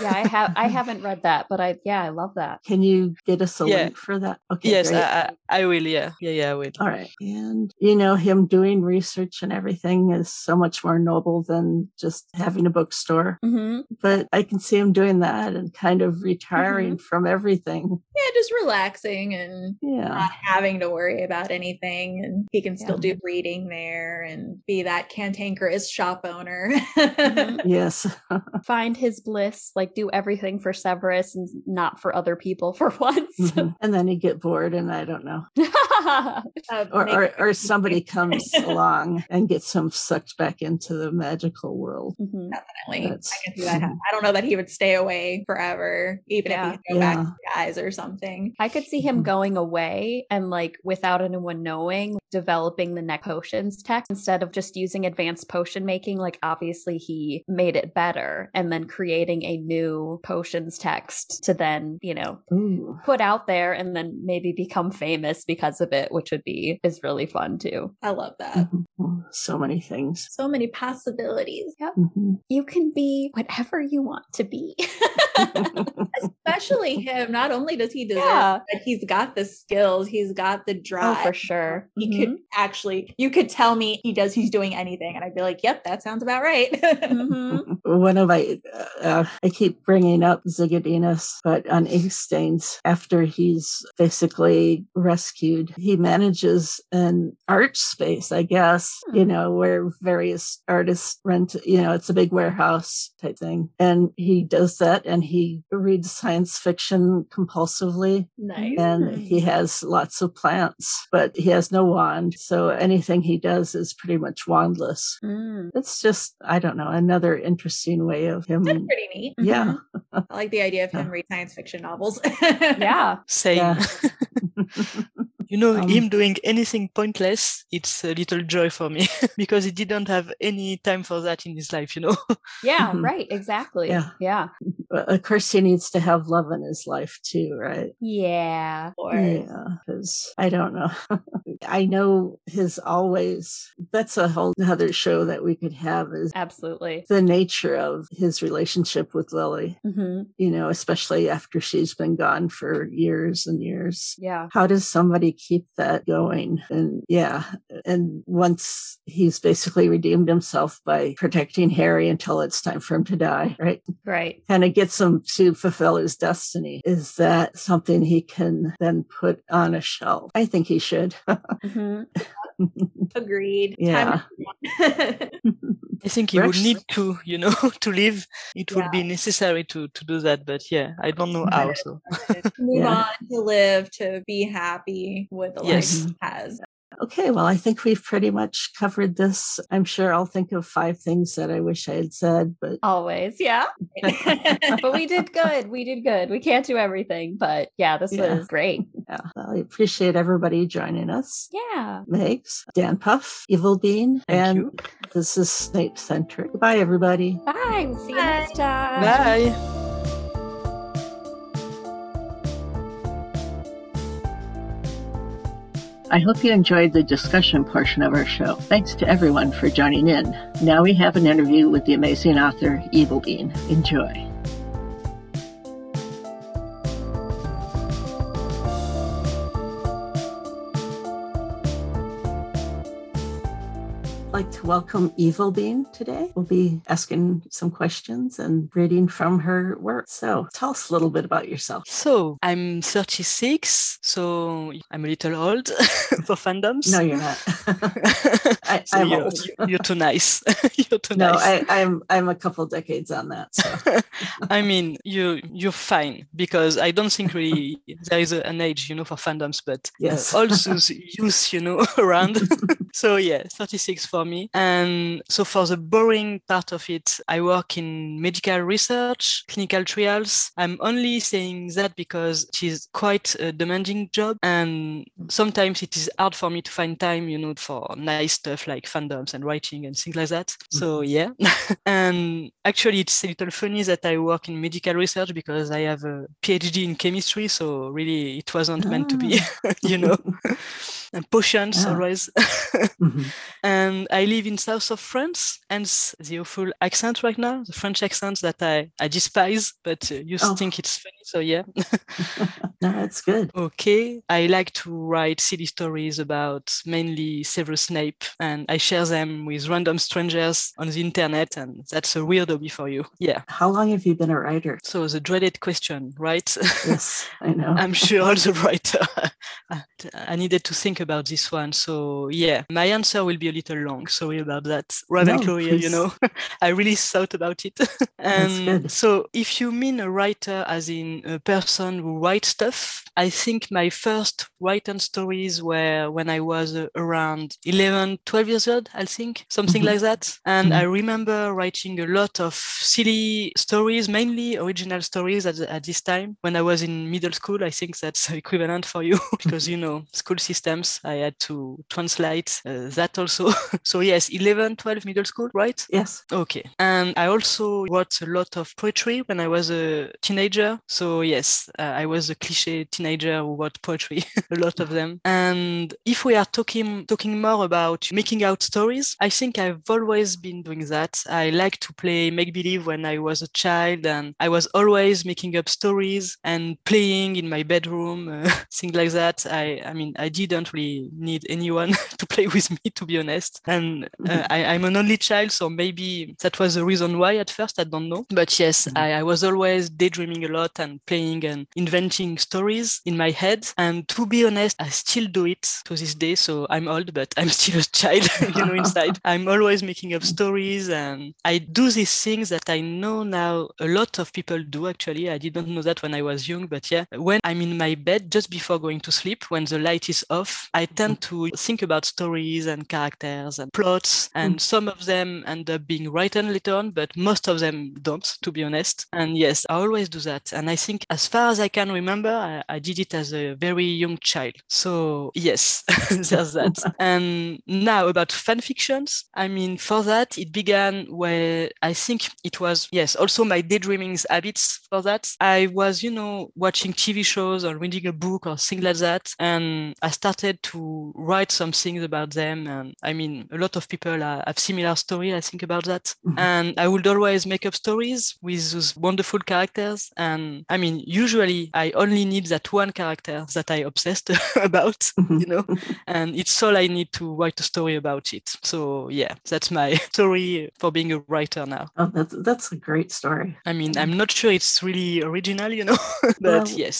yeah i have i haven't read that but i yeah i love that Can you get us a Yeah. link for that? Okay. yes. I, I, I will. Yeah, yeah, yeah, I will. All right. And, you know, him doing research and everything is so much more noble than just having a bookstore. hmm But I can see him doing that and kind of retiring Mm-hmm. from everything. yeah, just relaxing and Yeah. not having to worry about anything and he can still Yeah. do reading there and be that cantankerous shop owner. Mhm. Yes. find his bliss like do everything for severus and not for other people for once Mhm. and then you get bored and I don't know. Or, or, or somebody comes along and gets him sucked back into the magical world. Mhm. Definitely. That's- I can see that. I don't know that he would stay away forever, even Yeah. if he could go back Yeah. to guys or something. I could see him Mhm. going away and like without anyone knowing, developing the neck potions text instead of just using advanced potion making. Like obviously he made it better and then creating a new potions text to then, you know, Ooh. put out there and then maybe become famous because of it, which would be is really fun too. I love that. Mhm. So many things. So many possibilities, Mhm. You can be whatever you want to be. especially him. Not only does he deserve, Yeah. it, but he's got the skills, he's got the oh, drive. for sure. He Mhm. could actually, you could tell me he does, he's doing anything, and I'd be like, "Yep, that sounds about right." Mhm. One of my, uh, I keep bringing up Zigadinus, but on Inkstains, after he's basically rescued, he manages an art space, I guess, Hmm. you know, where various artists rent, you know, it's a big warehouse type thing. And he does that and he reads science fiction compulsively nice. and he has lots of plants, but he has no wand. So anything he does is pretty much wandless. Mm. It's just, I don't know, another interesting way of him. That's pretty neat. Yeah. I like the idea of him Yeah. read science fiction novels. Yeah. Same. Yeah. You know, Um, him doing anything pointless, it's a little joy for me because he didn't have any time for that in his life, you know. Yeah, right. Exactly. Yeah. Yeah. Of course, he needs to have love in his life too, right? Yeah. or Yeah, because I don't know. I know his always that's a whole other show that we could have is Absolutely. the nature of his relationship with Lily, hmm you know, especially after she's been gone for years and years. Yeah. How does somebody keep that going? And yeah, and once he's basically redeemed himself by protecting Harry until it's time for him to die, right? Right. Kind of gets him to fulfill his destiny. Is that something he can then put on a shelf? I think he should. hmm Agreed. Yeah. I think he would need to, you know, to live. It would be necessary to to do that, but yeah, I don't know how. So Move Yeah. on to live, to be happy with the Yes. life he has. Okay, well, I think we've pretty much covered this. I'm sure I'll think of five things that I wish I had said, but Always. Yeah. but we did good. We did good. We can't do everything, but yeah, this Yeah. was great. yeah, I appreciate everybody joining us. Yeah. Megs, Dan Puff, Evil Bean, Thank and you. this is Snape Centric. Bye, everybody. Bye. We'll see you next time. bye. I hope you enjoyed the discussion portion of our show. Thanks to everyone for joining in. Now we have an interview with the amazing author Evil Bean. Enjoy. To welcome Evil Bean today. We'll be asking some questions and reading from her work. So tell us a little bit about yourself. So I'm 36, so I'm a little old for fandoms. No, you're not. I, So I'm you're, old. you're too nice. you're too No, nice. I, I'm I'm a couple decades on that. So I mean, you you're fine because I don't think really there is a, an age, you know, for fandoms, but Yes. uh, all youth, you know, around. so yeah, 36 for me. And so for the boring part of it, I work in medical research, clinical trials. I'm only saying that because it is quite a demanding job, and sometimes it is hard for me to find time, you know, for nice stuff like fandoms and writing and things like that. So yeah, and actually, it's a little funny that I work in medical research because I have a PhD in chemistry. So really, it wasn't meant to be, you know, and potions Ah. always. Mhm. and I live in south of France, hence the awful accent right now, the French accent that I, I despise, but uh, you Oh. think it's funny. So yeah. no, it's good. Okay. I like to write silly stories about mainly Severus Snape, and I share them with random strangers on the internet, and that's a weird hobby for you. Yeah. How long have you been a writer? So the dreaded question, right? Yes, I know. I'm sure all the writer. I needed to think about this one. So yeah, my answer will be a little long. Sorry about that. Ravenclaw, you please. know, I really thought about it. and so if you mean a writer as in a person who writes stuff, I think my first written stories were when I was uh, around 11, 12 years old, I think, something Mhm. like that. And Mhm. I remember writing a lot of silly stories, mainly original stories at, at this time. When I was in middle school, I think that's equivalent for you because, you know, school systems, I had to translate uh, that also. so yes, 11, 12 middle school, right? yes. Okay. And I also wrote a lot of poetry when I was a teenager. So yes, uh, I was a cliche teenager who wrote poetry, a lot of them. And if we are talking talking more about making out stories, I think I've always been doing that. I like to play make believe when I was a child, and I was always making up stories and playing in my bedroom, uh, things like that. I I mean I didn't really need anyone to play with me, to be honest. And uh, I, I'm an only child, so maybe that was the reason why at first, I don't know. But yes, Mhm. I, I was always daydreaming a lot and playing and inventing stories in my head. And to be honest, I still do it to this day. So I'm old, but I'm still a child, you know, inside. I'm always making up stories and I do these things that I know now a lot of people do actually. I didn't know that when I was young, but yeah, when I'm in my bed just before going to sleep, when the light is off, I tend to think about stories and characters and And mm. some of them end up being written later on, but most of them don't, to be honest. And yes, I always do that. And I think as far as I can remember, I, I did it as a very young child. So yes, there's that. and now about fan fictions, I mean, for that, it began where I think it was, yes, also my daydreaming habits for that. I was, you know, watching TV shows or reading a book or things like that. And and I started to write some things about them. And I mean, a lot of people have similar story, I think about that. Mhm. And I would always make up stories with those wonderful characters. And I mean, usually I only need that one character that I obsessed about, Mhm. you know, and it's all I need to write a story about it. So yeah, that's my story for being a writer now. Oh, that's that's a great story. I mean, I'm not sure it's really original, you know, but Well, yes,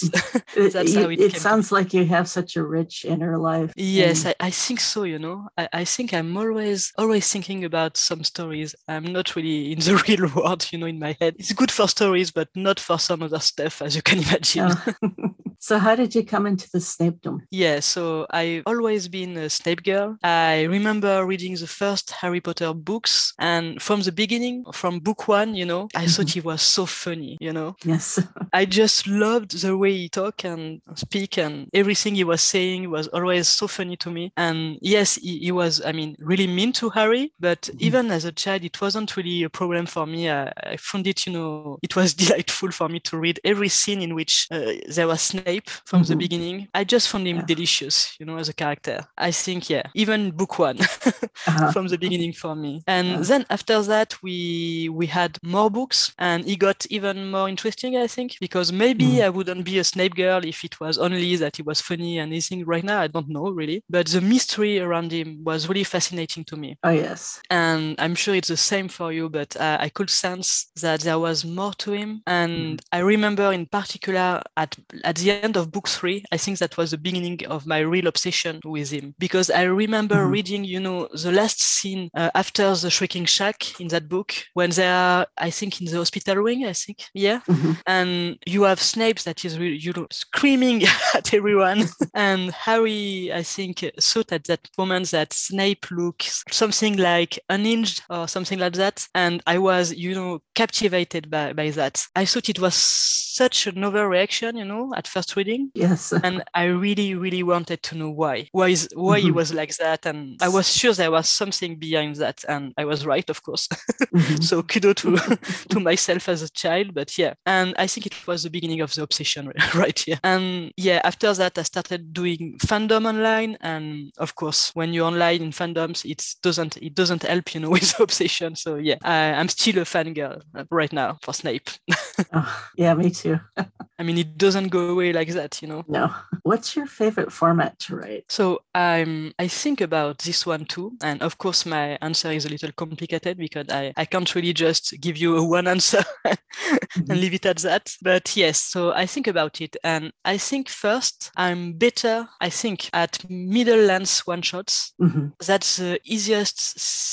It, That's you- how it it sounds like you have such a rich inner life. yes, and- I, I think so, you know. I, I think I'm always always thinking about some stories. I'm not really in the real world, you know, in my head. It's good for stories, but not for some other stuff, as you can imagine. Yeah. so, how did you come into the Snapedom? Yeah, so I've always been a Snape girl. I remember reading the first Harry Potter books, and from the beginning, from book one, you know, I thought he was so funny, you know. Yes. I just loved the way he talk and speak, and everything he was saying was always so funny to me. And yes, he, he was, I mean, really mean to Harry, but Mhm. even as a child, it wasn't really a problem for me. I, I found it, you know, it was delightful for me to read every scene in which uh, there was Snape from the Mhm. beginning. I just found him Yeah. delicious, you know, as a character. I think, yeah, even book one Uh-huh. from the beginning for me. And Yeah. then after that, we we had more books, and he got even more interesting, I think, because maybe Mhm. I wouldn't be a Snape girl if it was only that he was funny and anything. Right now, I don't know really, but the mystery around him was really fascinating to me. Oh, yes. And I'm sure it's the same for you, but uh, I could sense that there was more to him. And I remember in particular at, at the end of book three, I think that was the beginning of my real obsession with him because I remember Mhm. reading, you know, the last scene uh, after the Shrieking Shack in that book when they are, I think, in the hospital wing, I think. Yeah Mhm. and you have Snape that is really, you know, screaming at everyone. and Harry, I think, thought at that moment that Snape looks something like unhinged or something like that. And I was, you know, captivated by, by that. I thought it was such an overreaction, you know, at first reading. Yes. And I really, really wanted to know why. Why is why he Mhm. was like that? And I was sure there was something behind that. And I was right, of course. Mhm. so kudo to to myself as a child but yeah and i think it was the beginning of the obsession right here and yeah after that i started doing fandom online and of course when you're online in fandoms it doesn't it doesn't help you know with obsession so yeah I, i'm still a fangirl uh, right now for snape Oh, yeah, me too. I mean it doesn't go away like that you know No. What's your favorite format to write? So I'm I think about this one too. And of course my answer is a little complicated because I, I can't really just give you a one answer and Mhm. leave it at that. But yes, so I think about it. And I think first I'm better, I think, at middle length one shots. Mhm. That's the easiest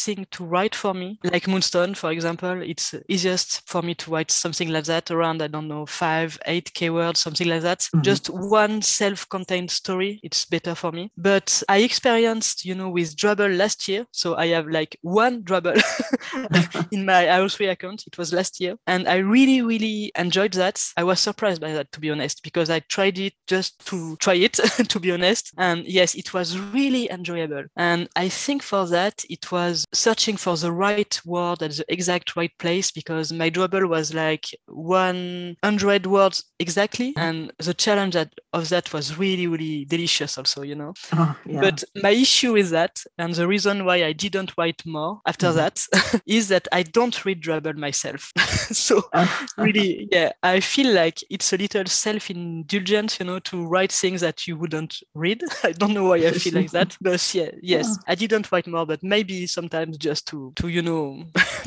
thing to write for me. Like Moonstone, for example, it's easiest for me to write something like that around, I don't know, five, eight K words, something like that. Mhm. Just one self-contained story. It's better for me. But I experienced, you know, with Drabble last year. So I have like one Drabble in my AO3 account. It was last year. And I really, really enjoyed that. I was surprised by that, to be honest, because I tried it just to try it, to be honest. And yes, it was really enjoyable. And I think for that, it was searching for the right word at the exact right place because my Drabble was like 100 words exactly. And the challenge that, of that was really, really delicious also, you know. Oh, yeah. But my issue with that, and the reason why I didn't write more after Mhm. that, is that I don't read Drabble myself. so Oh, really, yeah, I feel like it's a little self-indulgent, you know, to write things that you wouldn't read. I don't know why I feel like that, but yeah, yes, I didn't write more, but maybe sometimes just to, to you know,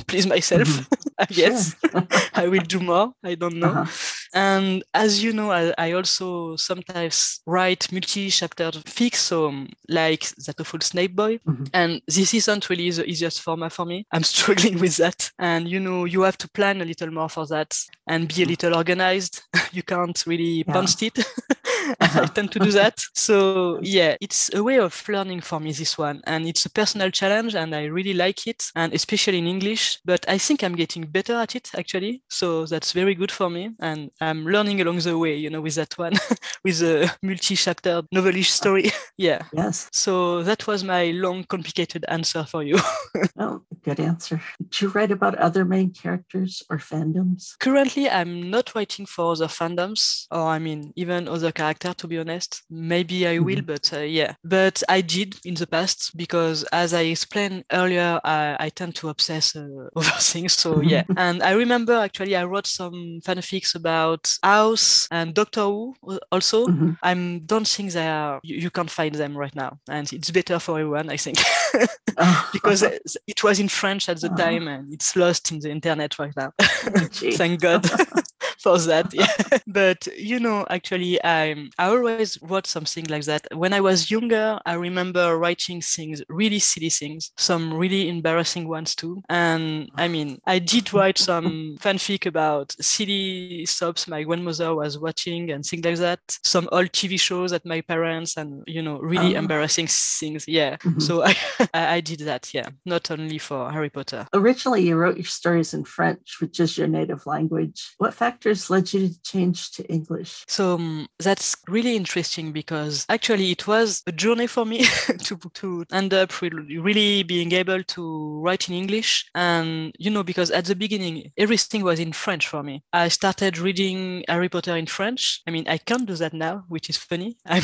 please myself. Mhm. I guess Sure. I will do more. I don't know. Uh-huh. And as you know, I, I also sometimes write multi-chapter fics, so um, like that awful Snape Boy. Mhm. And this isn't really the easiest format for me. I'm struggling with that. And you know, you have to plan a little more for that and be a little organized. you can't really Yeah. post it. I Uh-huh. tend to do that. So yeah, it's a way of learning for me, this one. And it's a personal challenge and I really like it. And especially in English, but I think I'm getting better at it actually. So that's very good for me. And I'm learning along the way, you know, with that one, with a multi-chapter novelish story. yeah. Yes. So that was my long, complicated answer for you. Oh, good answer. Do you write about other main characters or fandoms? Currently, I'm not writing for other fandoms, or I mean, even other characters character, to be honest. Maybe I will, but uh, yeah. But I did in the past because, as I explained earlier, I, I tend to obsess uh, over things. So yeah. and I remember actually I wrote some fanfics about House and Doctor Who uh, also. Mhm. I don't think they are, you, you can't find them right now. And it's better for everyone, I think. Oh, because it was in French at the Oh. time and it's lost in the internet right now. Thank God for that. Yeah. But you know, actually, I I always wrote something like that. When I was younger, I remember writing things, really silly things, some really embarrassing ones too. And I mean, I did write some fanfic about silly soaps my grandmother was watching and things like that. Some old TV shows that my parents and you know, really Oh. embarrassing things. Yeah. Mhm. So I, I I did that. Yeah. Not only for Harry Potter. Originally, you wrote your stories in French, which is your native language. What factors led you to change to English? So um, that's really interesting because actually it was a journey for me to to end up really, being able to write in English. And you know, because at the beginning everything was in French for me. I started reading Harry Potter in French. I mean, I can't do that now, which is funny. I'm,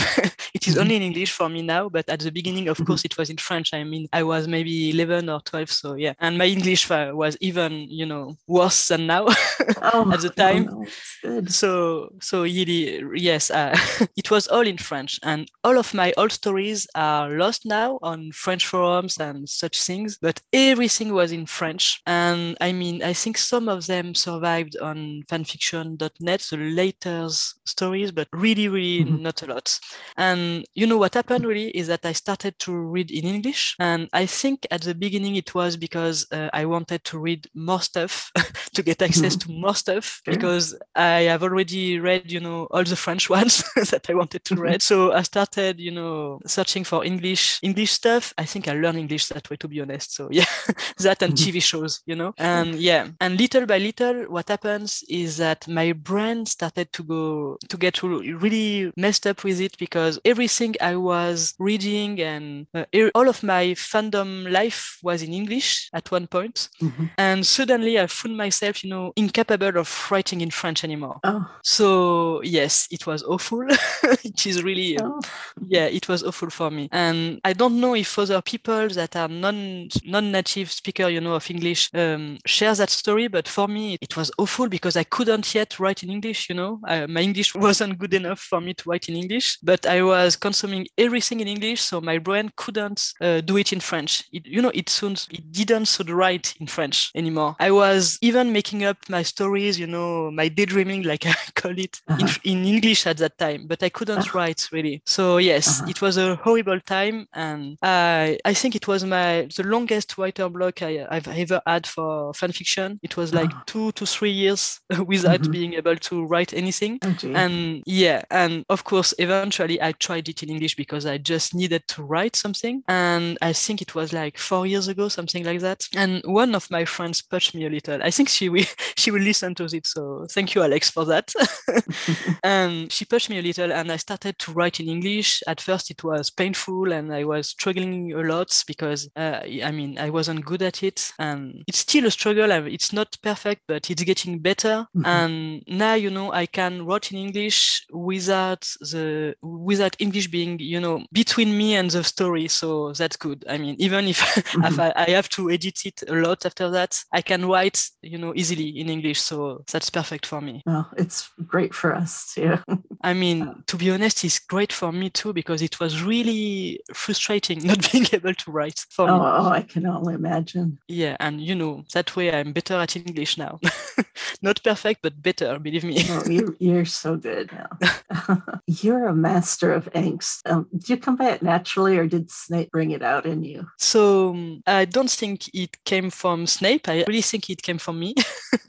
it is Mhm. only in English for me now, but at the beginning, of Mhm. course, it was in French. I mean, I was maybe 11 or 12, so yeah. And my English was even, you know, worse than now. Oh, At the time, no, it's good. so so really yes uh, it was all in french and all of my old stories are lost now on french forums and such things but everything was in french and i mean i think some of them survived on fanfiction.net the later stories but really really Mhm. not a lot and you know what happened really is that i started to read in english and i think at the beginning it was because uh, i wanted to read more stuff to get access to more stuff Sure. Because I have already read, you know, all the French ones that I wanted to read. So I started, you know, searching for English English stuff. I think I learned English that way, to be honest. So yeah, that and Mhm. TV shows, you know, and yeah, and little by little, what happens is that my brain started to go to get really messed up with it because everything I was reading and uh, all of my fandom life was in English at one point. Mhm. And suddenly I found myself, you know, incapable of writing in French anymore. Oh, So yes, it was awful. it is really, oh. yeah, it was awful for me. And I don't know if other people that are non non-native speaker, you know, of English, um, share that story. But for me, it was awful because I couldn't yet write in English. You know, uh, my English wasn't good enough for me to write in English. But I was consuming everything in English, so my brain couldn't uh, do it in French. It, you know, it sounds it didn't sound right in French anymore. I was even making up my stories, you know, my daydreaming, like I call it, in, Uh-huh. in English at that time, but I couldn't Uh-huh. write really. So yes, Uh-huh. it was a horrible time, and I I think it was my the longest writer block I, I've ever had for fanfiction. It was like Uh-huh. two to three years without Mhm. being able to write anything. Gee. And yeah, and of course, eventually I tried it in English because I just needed to write something. And I think it was like four years ago, something like that. And one of my friends pushed me a little. I think she will she will listen to it. So thank you, Alex, for that. and she pushed me a little, and I started to write in English. At first, it was painful, and I was struggling a lot because uh, I mean I wasn't good at it, and it's still a struggle. It's not perfect, but it's getting better. Mhm. And now you know I can write in English without the without English being you know between me and the story. So that's good. I mean, even if, if I, I have to edit it a lot after that, I can write you know easily in English. So that's perfect for me. well, it's great for us too. I mean, to be honest, it's great for me too because it was really frustrating not being able to write for oh, me. oh, I can only imagine. Yeah, and you know that way I'm better at English now. not perfect, but better. Believe me. Oh, you're, you're so good now. you're a master of angst. Um, did you come by it naturally or did Snape bring it out in you? So um, I don't think it came from Snape. I really think it came from me,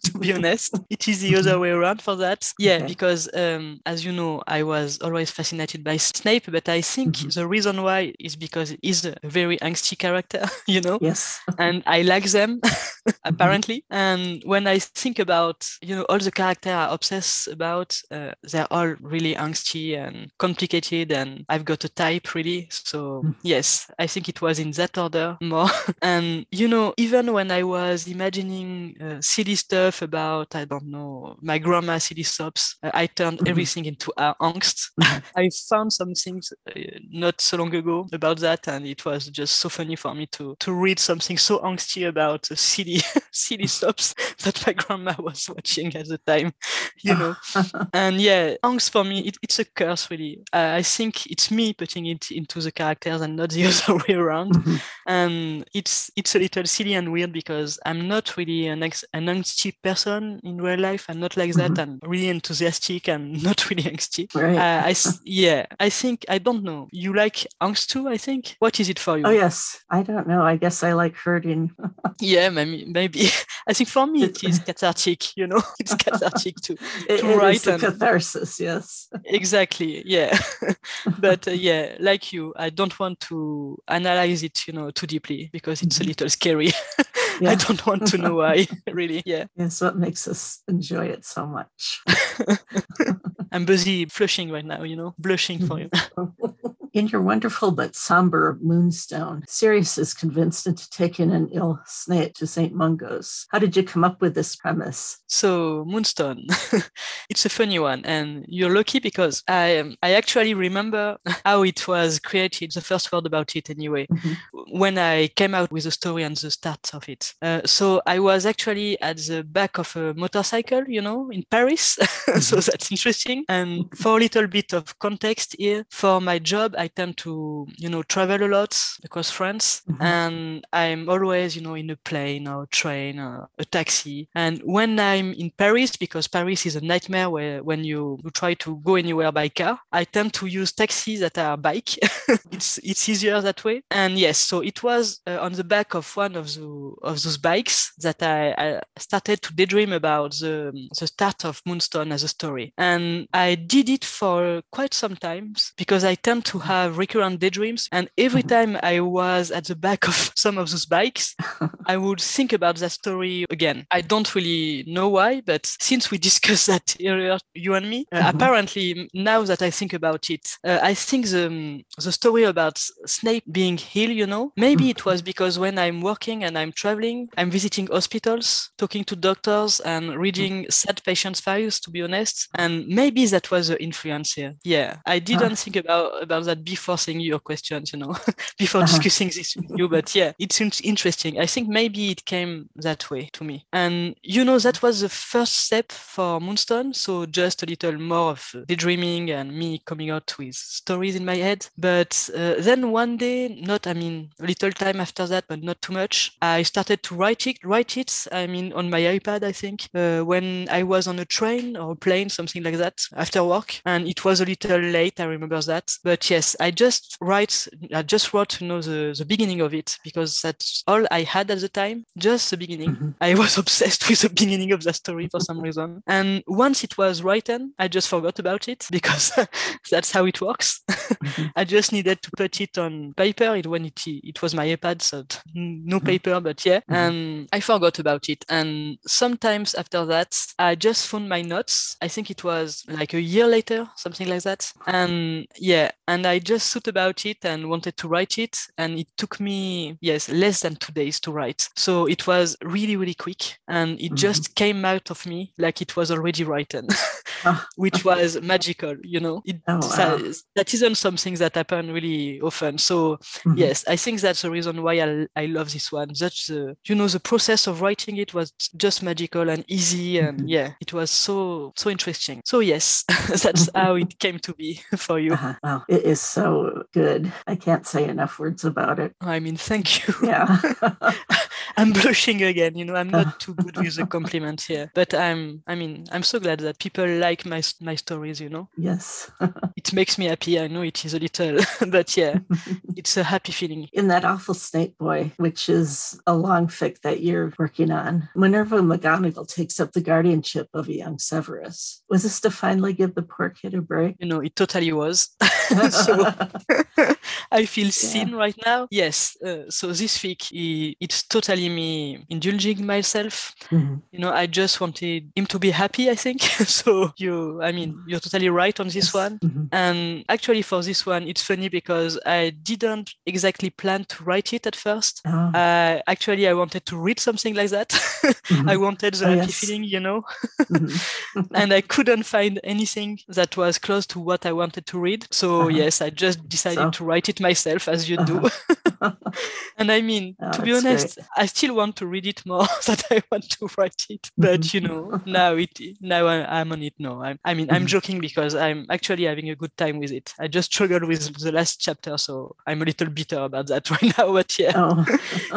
to be honest. It is the other way around for that. Yeah, Okay. because um, as you know, I was always fascinated by Snape, but I think Mhm. the reason why is because he's a very angsty character, you know? Yes. and I like them apparently. And when I think about you know all the characters I obsess about, uh, they're all really angsty and complicated, and I've got a type really. So Mm. yes, I think it was in that order more. and you know, even when I was imagining uh, silly stuff about I don't know my grandma silly soaps, uh, I turned Mhm. everything into to uh, angst. I found some things uh, not so long ago about that, and it was just so funny for me to to read something so angsty about silly silly stops that my grandma was watching at the time, you know. and yeah, angst for me, it, it's a curse really. Uh, I think it's me putting it into the characters and not the other way around. Mm-hmm. And it's it's a little silly and weird because I'm not really an ex- an angsty person in real life. I'm not like that. I'm really enthusiastic and not really angsty. Right. Uh, I yeah, I think I don't know. You like angst too? I think. What is it for you? Oh yes. I don't know. I guess I like hurting. Yeah, maybe. Maybe. I think for me it is cathartic. You know, it's cathartic too. It, To it is write a and- catharsis. Yes. exactly yeah but uh, yeah like you i don't want to analyze it you know too deeply because it's a little scary i don't want to know why really yeah Yes. What makes us enjoy it so much? i'm busy flushing right now you know blushing for you In your wonderful but somber Moonstone, Sirius is convinced into taking an ill Snape to St. Mungo's. How did you come up with this premise? so moonstone it's a funny one and you're lucky because i um, i actually remember how it was created the first word about it anyway Mhm. when I came out with the story and the start of it. Uh, so I was actually at the back of a motorcycle, you know, in Paris. so that's interesting. And for a little bit of context here, for my job, I tend to, you know, travel a lot across France. Mhm. And I'm always, you know, in a plane or train or a taxi. And when I'm in Paris, because Paris is a nightmare where when you, you try to go anywhere by car, I tend to use taxis that are bike. it's it's easier that way. And yes, so it was uh, on the back of one of the of those bikes that I, I started to daydream about the the start of Moonstone as a story. And I did it for quite some times because I tend to have recurrent daydreams. And every time I was at the back of some of those bikes, I would think about that story again. I don't really know why, but since we discussed that earlier, you and me, uh, Mhm. apparently now that I think about it, uh, I think the um, the story about Snape being healed, you know, maybe it was because when I'm working and I'm traveling, I'm visiting hospitals, talking to doctors, and reading sad patients' files. To be honest, and maybe that was the influence here. Yeah, I didn't think about about that before seeing your questions, you know, before Uh-huh. discussing this with you. But yeah, it seems interesting. I think maybe it came that way to me. And you know, that was the first step for Moonstone. So just a little more of daydreaming and me coming out with stories in my head. But uh, then one day, not I mean a little time after that, but not too much, I started to write it. Write it. I mean on my iPad, I think, uh, when I was on a train or plane, something like that, after work, and it was a little late. I remember that. But yes, I just write. I just wrote, you know, the the beginning of it because that's all I had at the time. Just the beginning. Mhm. I was obsessed with the beginning of the story for some reason. And once it was written, I just forgot about it because that's how it works. Mhm. I just needed to put it on paper. It when it it was my iPad, so no paper, but yeah. Mhm. And I forgot about it. And sometimes after that, I just found my notes. I think it was like a year later, something like that. And yeah, and I just thought about it and wanted to write it. And it took me, yes, less than two days to write. So it was really, really quick. And it Mhm. just came out of me like it was already written, Ah. which was magical, you know? It, Oh, wow. that isn't something that happen really often. So Mhm. yes, I think that's the reason why I, I love this one. That's the, you know, the process of writing it was just magical and easy. And Mhm. yeah, it was so, so interesting. So yes, that's how it came to be for you. Uh-huh. Wow, it is so good. I can't say enough words about it. I mean, thank you. Yeah. I'm blushing again. You know, I'm not too good with the compliments here, but I'm. I mean, I'm so glad that people like my my stories. You know, yes. it makes me happy. I know it is a little, but yeah, it's a happy feeling. In that awful Snape Boy, which is a long fic that you're working on, Minerva McGonagall takes up the guardianship of a young Severus. Was this to finally give the poor kid a break? You know, it totally was. so I feel seen right now. Yes. Uh, so this fic, i- it's totally me indulging myself. Mhm. You know, I just wanted him to be happy. I think. so you, I mean, you're totally right on this Yes. one. Mhm. And actually, for this one, it's funny because I didn't exactly plan to write it at first. Oh, Uh, actually, I wanted to read something like that. I mhm. wanted the Oh, happy yes. feeling, you know, Mhm. and I couldn't find anything that was close to what I wanted to read. So Uh-huh. yes, I just decided So- to write it myself, as you do. Uh-huh. And I mean, Oh, to be honest, I still want to read it more than I want to write it. But you know, now it now I, I'm on it. No, I'm, I mean, I'm Mhm. joking because I'm actually having a good time with it. I just struggled with the last chapter, so I'm a little bitter about that right now. But yeah oh.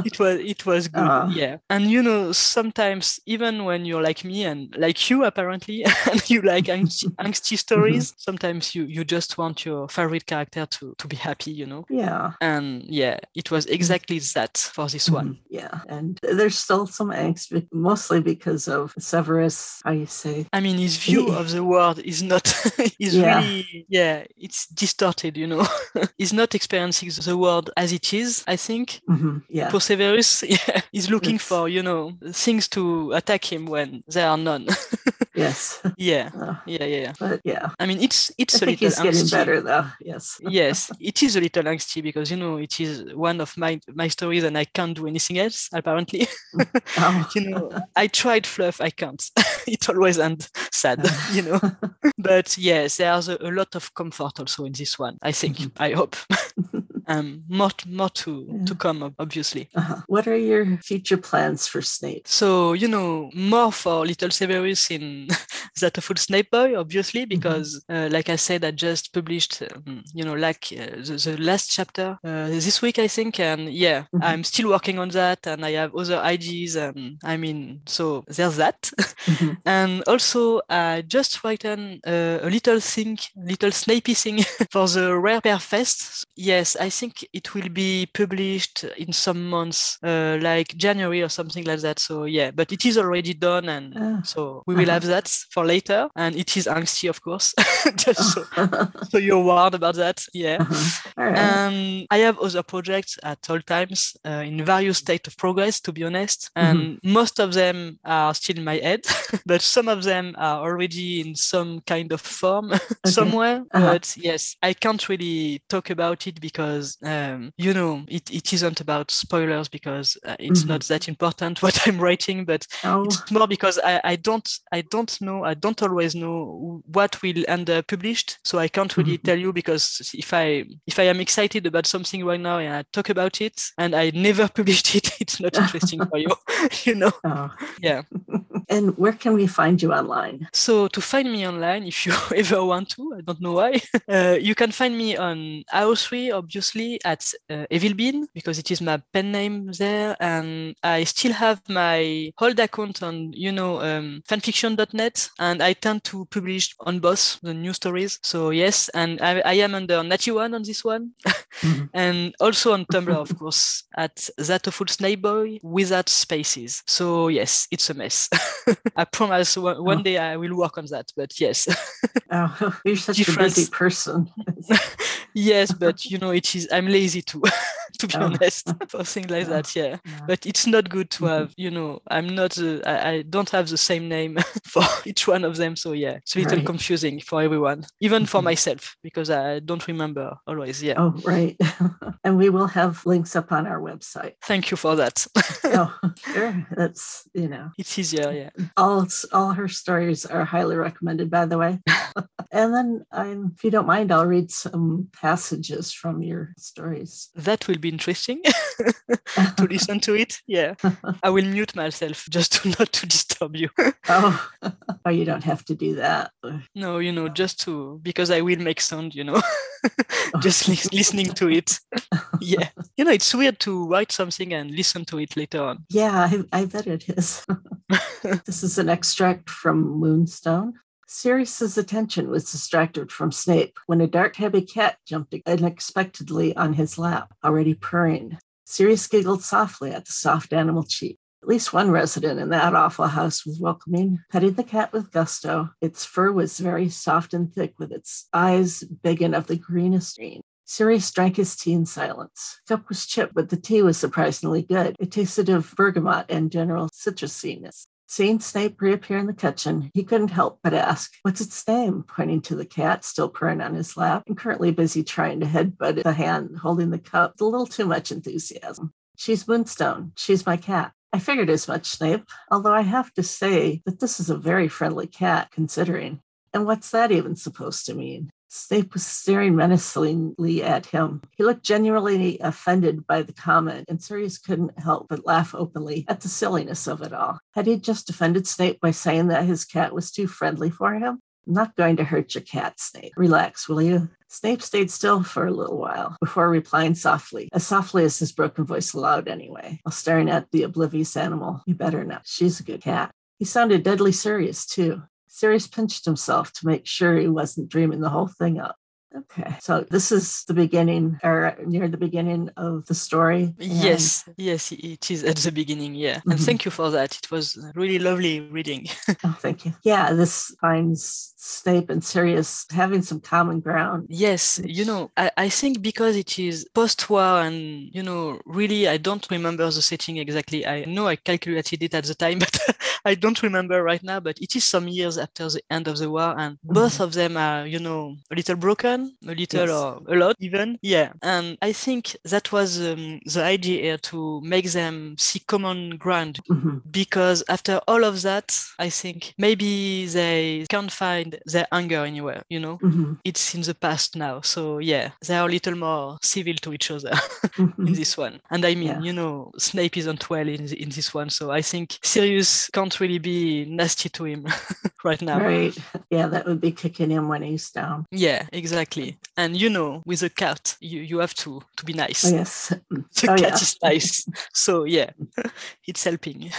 it was it was good Ah. yeah and you know sometimes even when you're like me and like you apparently and you like angsty, angsty stories sometimes you you just want your favorite character to to be happy you know yeah. and yeah it was exactly that for this one Mhm. Yeah. And there's still some angst, be- mostly because of Severus, how you say. I mean, his view of the world is not, is Yeah. really, yeah, it's distorted, you know. He's not experiencing the world as it is, I think. Mhm. Yeah. For Severus, yeah, he's looking It's- for, you know, things to attack him when there are none. Yes. yeah, Uh, yeah, yeah, yeah. but yeah. I mean, it's it's a think little he's getting better though. Yes. yes, it is a little angsty because you know it is one of my my stories and I can't do anything else apparently. Oh. you know, I tried fluff, I can't. it always ends sad, you know. But yes, there's a, a lot of comfort also in this one. I think. Mhm. I hope. Um, more more to Yeah. to come, obviously. Uh-huh. What are your future plans for Snape? So you know more for Little Severus in that Full Snape Boy, obviously, because uh, like I said, I just published, um, you know, like uh, the, the last chapter uh, this week, I think, and yeah, Mhm. I'm still working on that, and I have other ideas, and I mean, so there's that. Mhm. And also, I just written uh, a little thing, little snapey thing for the Rare Pair Fest. Yes, I think it will be published in some months, uh, like January or something like that. So yeah, but it is already done, and Ah. so we will Uh-huh. have that for later. And it is angsty, of course, just so, so you're warned about that. Yeah. Uh-huh. Right. And I have other projects at all times uh, in various state of progress, to be honest. And most of them are still in my head, but some of them are already in some kind of form somewhere. Uh-huh. But yes, I can't really talk about it because, um, you know, it, it isn't about spoilers because uh, it's Mhm. not that important what I'm writing, but oh. it's more because I, I don't I don't know I don't always know what will end up published so I can't really Mhm. tell you because if I if I am excited about something right now and I talk about it and I never published it it's not interesting for you you know oh. yeah And where can we find you online? so to find me online if you ever want to I don't know why uh, you can find me on AO3 obviously at uh, Evil Bean because it is my pen name there and I still have my old account on you know um, fanfiction.net and I tend to publish on both the new stories so yes and I, I am under Natty One on this one Mhm. and also on Tumblr of course at that awful snake boy without spaces so yes it's a mess I promise one, one Oh. day I will work on that but yes Oh, you're such Difference. a busy person. Yes but you know it is i'm lazy too to be Oh. honest for things like Oh. that yeah Yeah. but it's not good to Mhm. have you know i'm not the, I, I don't have the same name for each one of them so yeah it's a little Right. confusing for everyone even for Mhm. myself because i don't remember always yeah Oh, right. and we will have links up on our website. thank you for that Oh, sure. That's, you know, it's easier yeah all all her stories are highly recommended, by the way. and then, I'm, if you don't mind, I'll read some passages from your stories. that will be interesting to listen to it yeah i will mute myself just to not to disturb you oh, oh, you don't have to do that. No, you know, just to because I will make sound, you know, just lis- listening to it. yeah, you know, it's weird to write something and listen to it later on. Yeah, I, I bet it is. this is an extract from Moonstone. Sirius's attention was distracted from Snape when a dark heavy cat jumped unexpectedly on his lap, already purring. Sirius giggled softly at the soft animal cheek. At least one resident in that awful house was welcoming, petting the cat with gusto. Its fur was very soft and thick, with its eyes big and of the greenest green. Sirius drank his tea in silence. The cup was chipped, but the tea was surprisingly good. It tasted of bergamot and general citrusiness. Seeing Snape reappear in the kitchen, he couldn't help but ask, What's its name? pointing to the cat still purring on his lap and currently busy trying to headbutt the hand holding the cup with a little too much enthusiasm. She's Moonstone. She's my cat. I figured as much, Snape, although I have to say that this is a very friendly cat, considering. And what's that even supposed to mean? Snape was staring menacingly at him. He looked genuinely offended by the comment, and Sirius couldn't help but laugh openly at the silliness of it all. Had he just offended Snape by saying that his cat was too friendly for him? I'm not going to hurt your cat, Snape. Relax, will you? Snape stayed still for a little while before replying softly, as softly as his broken voice allowed anyway, while staring at the oblivious animal. You better not. She's a good cat. He sounded deadly serious, too. Sirius pinched himself to make sure he wasn't dreaming the whole thing up. Okay, so this is the beginning or near the beginning of the story. Yes, yes, it is at the beginning. Yeah, and Mhm. thank you for that. It was really lovely reading. Oh, thank you. Yeah, this finds Snape and Sirius having some common ground. Yes, you know, I, I think because it is post-war and you know, really, I don't remember the setting exactly. I know I calculated it at the time, but I don't remember right now. But it is some years after the end of the war, and both of them are, you know, a little broken, a little Yes. or a lot even. Yeah, and I think that was um, the idea here to make them see common ground Mhm. because after all of that, I think maybe they can't find their anger anywhere, you know? Mhm. It's in the past now. So yeah, they are a little more civil to each other in Mhm. this one. And I mean, Yeah. you know, Snape isn't well in, the- in this one. So I think Sirius can't really be nasty to him right now. Right. Yeah, that would be kicking him when he's down. Yeah, exactly. And you know, with a cat, you, you have to, to be nice. Oh, yes. The Oh, cat yeah. is nice. So yeah, it's helping.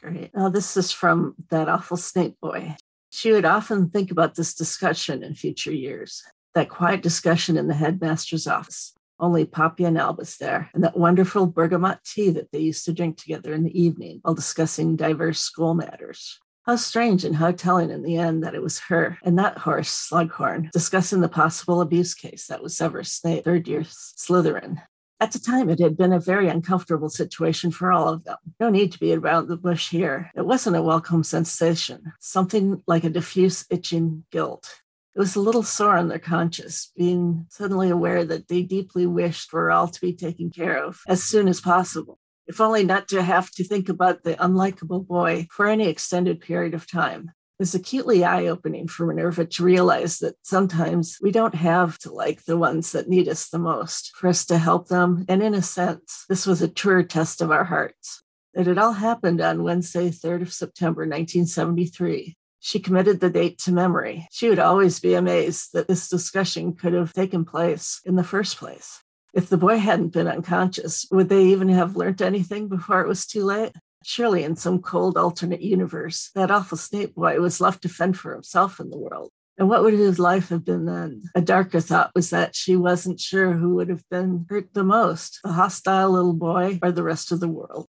Great. Now, this is from that awful snake boy. She would often think about this discussion in future years, that quiet discussion in the headmaster's office. Only Poppy and Albus there, and that wonderful bergamot tea that they used to drink together in the evening while discussing diverse school matters. How strange and how telling in the end that it was her and that horse, Slughorn, discussing the possible abuse case that was Severus Snape, third year Slytherin. At the time, it had been a very uncomfortable situation for all of them. No need to be around the bush here. It wasn't a welcome sensation, something like a diffuse itching guilt. It was a little sore on their conscience, being suddenly aware that they deeply wished for all to be taken care of as soon as possible, if only not to have to think about the unlikable boy for any extended period of time. It was acutely eye opening for Minerva to realize that sometimes we don't have to like the ones that need us the most for us to help them. And in a sense, this was a truer test of our hearts. That It all happened on Wednesday, 3rd of September, 1973. She committed the date to memory. She would always be amazed that this discussion could have taken place in the first place. If the boy hadn't been unconscious, would they even have learnt anything before it was too late? Surely, in some cold alternate universe, that awful Snape boy was left to fend for himself in the world. And what would his life have been then? A darker thought was that she wasn't sure who would have been hurt the most the hostile little boy or the rest of the world.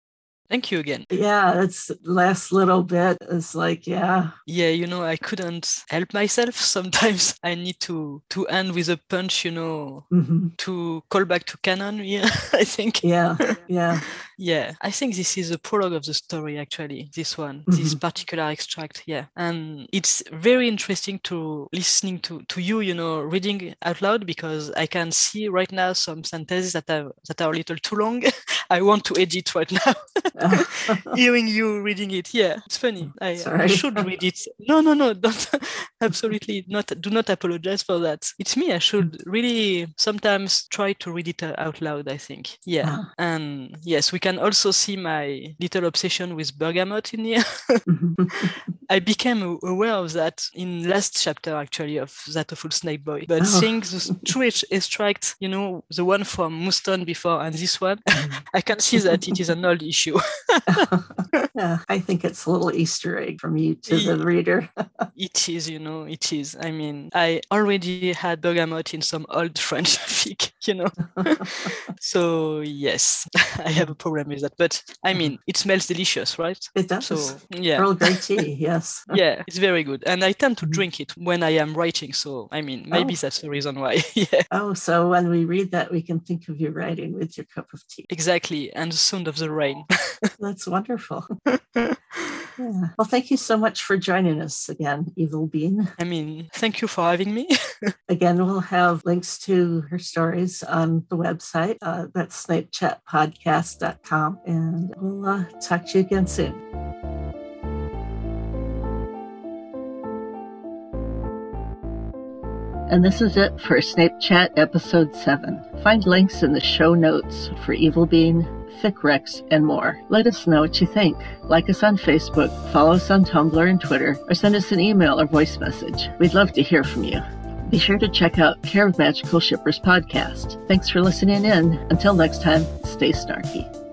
Thank you again. Yeah, that's last little bit is like, yeah, Yeah, you know, I couldn't help myself. Sometimes I need to to end with a punch, you know, mhm, to call back to canon. Yeah, I think. yeah, yeah, Yeah, I think this is a prologue of the story, actually, this one, this Mhm. particular extract. Yeah. And it's very interesting to listening to, to you, you know, reading out loud because I can see right now some sentences that are, that are a little too long. I want to edit right now, hearing you reading it. Yeah, it's funny. I, I should read it. No, no, no, don't. Absolutely not. Do not apologize for that. It's me. I should really sometimes try to read it uh, out loud, I think. Yeah. Ah. And yes, we can also see my little obsession with bergamot in here. I became aware of that in last chapter actually of that awful snake boy. But Oh. seeing the two ex- extracts, you know, the one from Moonstone before and this one, I can see that it is an old issue. yeah, I think it's a little Easter egg from you to the reader. it is, you know, it is. I mean, I already had bergamot in some old French fic, you know. so yes, I have a problem with that. But I mean, it smells delicious, right? It does. So yeah. Earl Grey tea, yes. yeah, it's very good. And I tend to mm-hmm. drink it when I am writing. So I mean, maybe Oh. that's the reason why. yeah. Oh, so when we read that, we can think of you writing with your cup of tea. Exactly. And the sound of the rain. That's wonderful. Yeah. Well, thank you so much for joining us again, Evil Bean. I mean, thank you for having me. Again, we'll have links to her stories on the website. Uh, that's snapechatpodcast.com. And we'll uh, talk to you again soon. And this is it for Snape Chat Episode 7. Find links in the show notes for Evil Bean, Thick Rex, and more. Let us know what you think. Like us on Facebook, follow us on Tumblr and Twitter, or send us an email or voice message. We'd love to hear from you. Be sure to check out Care of Magical Shippers podcast. Thanks for listening in. Until next time, stay snarky.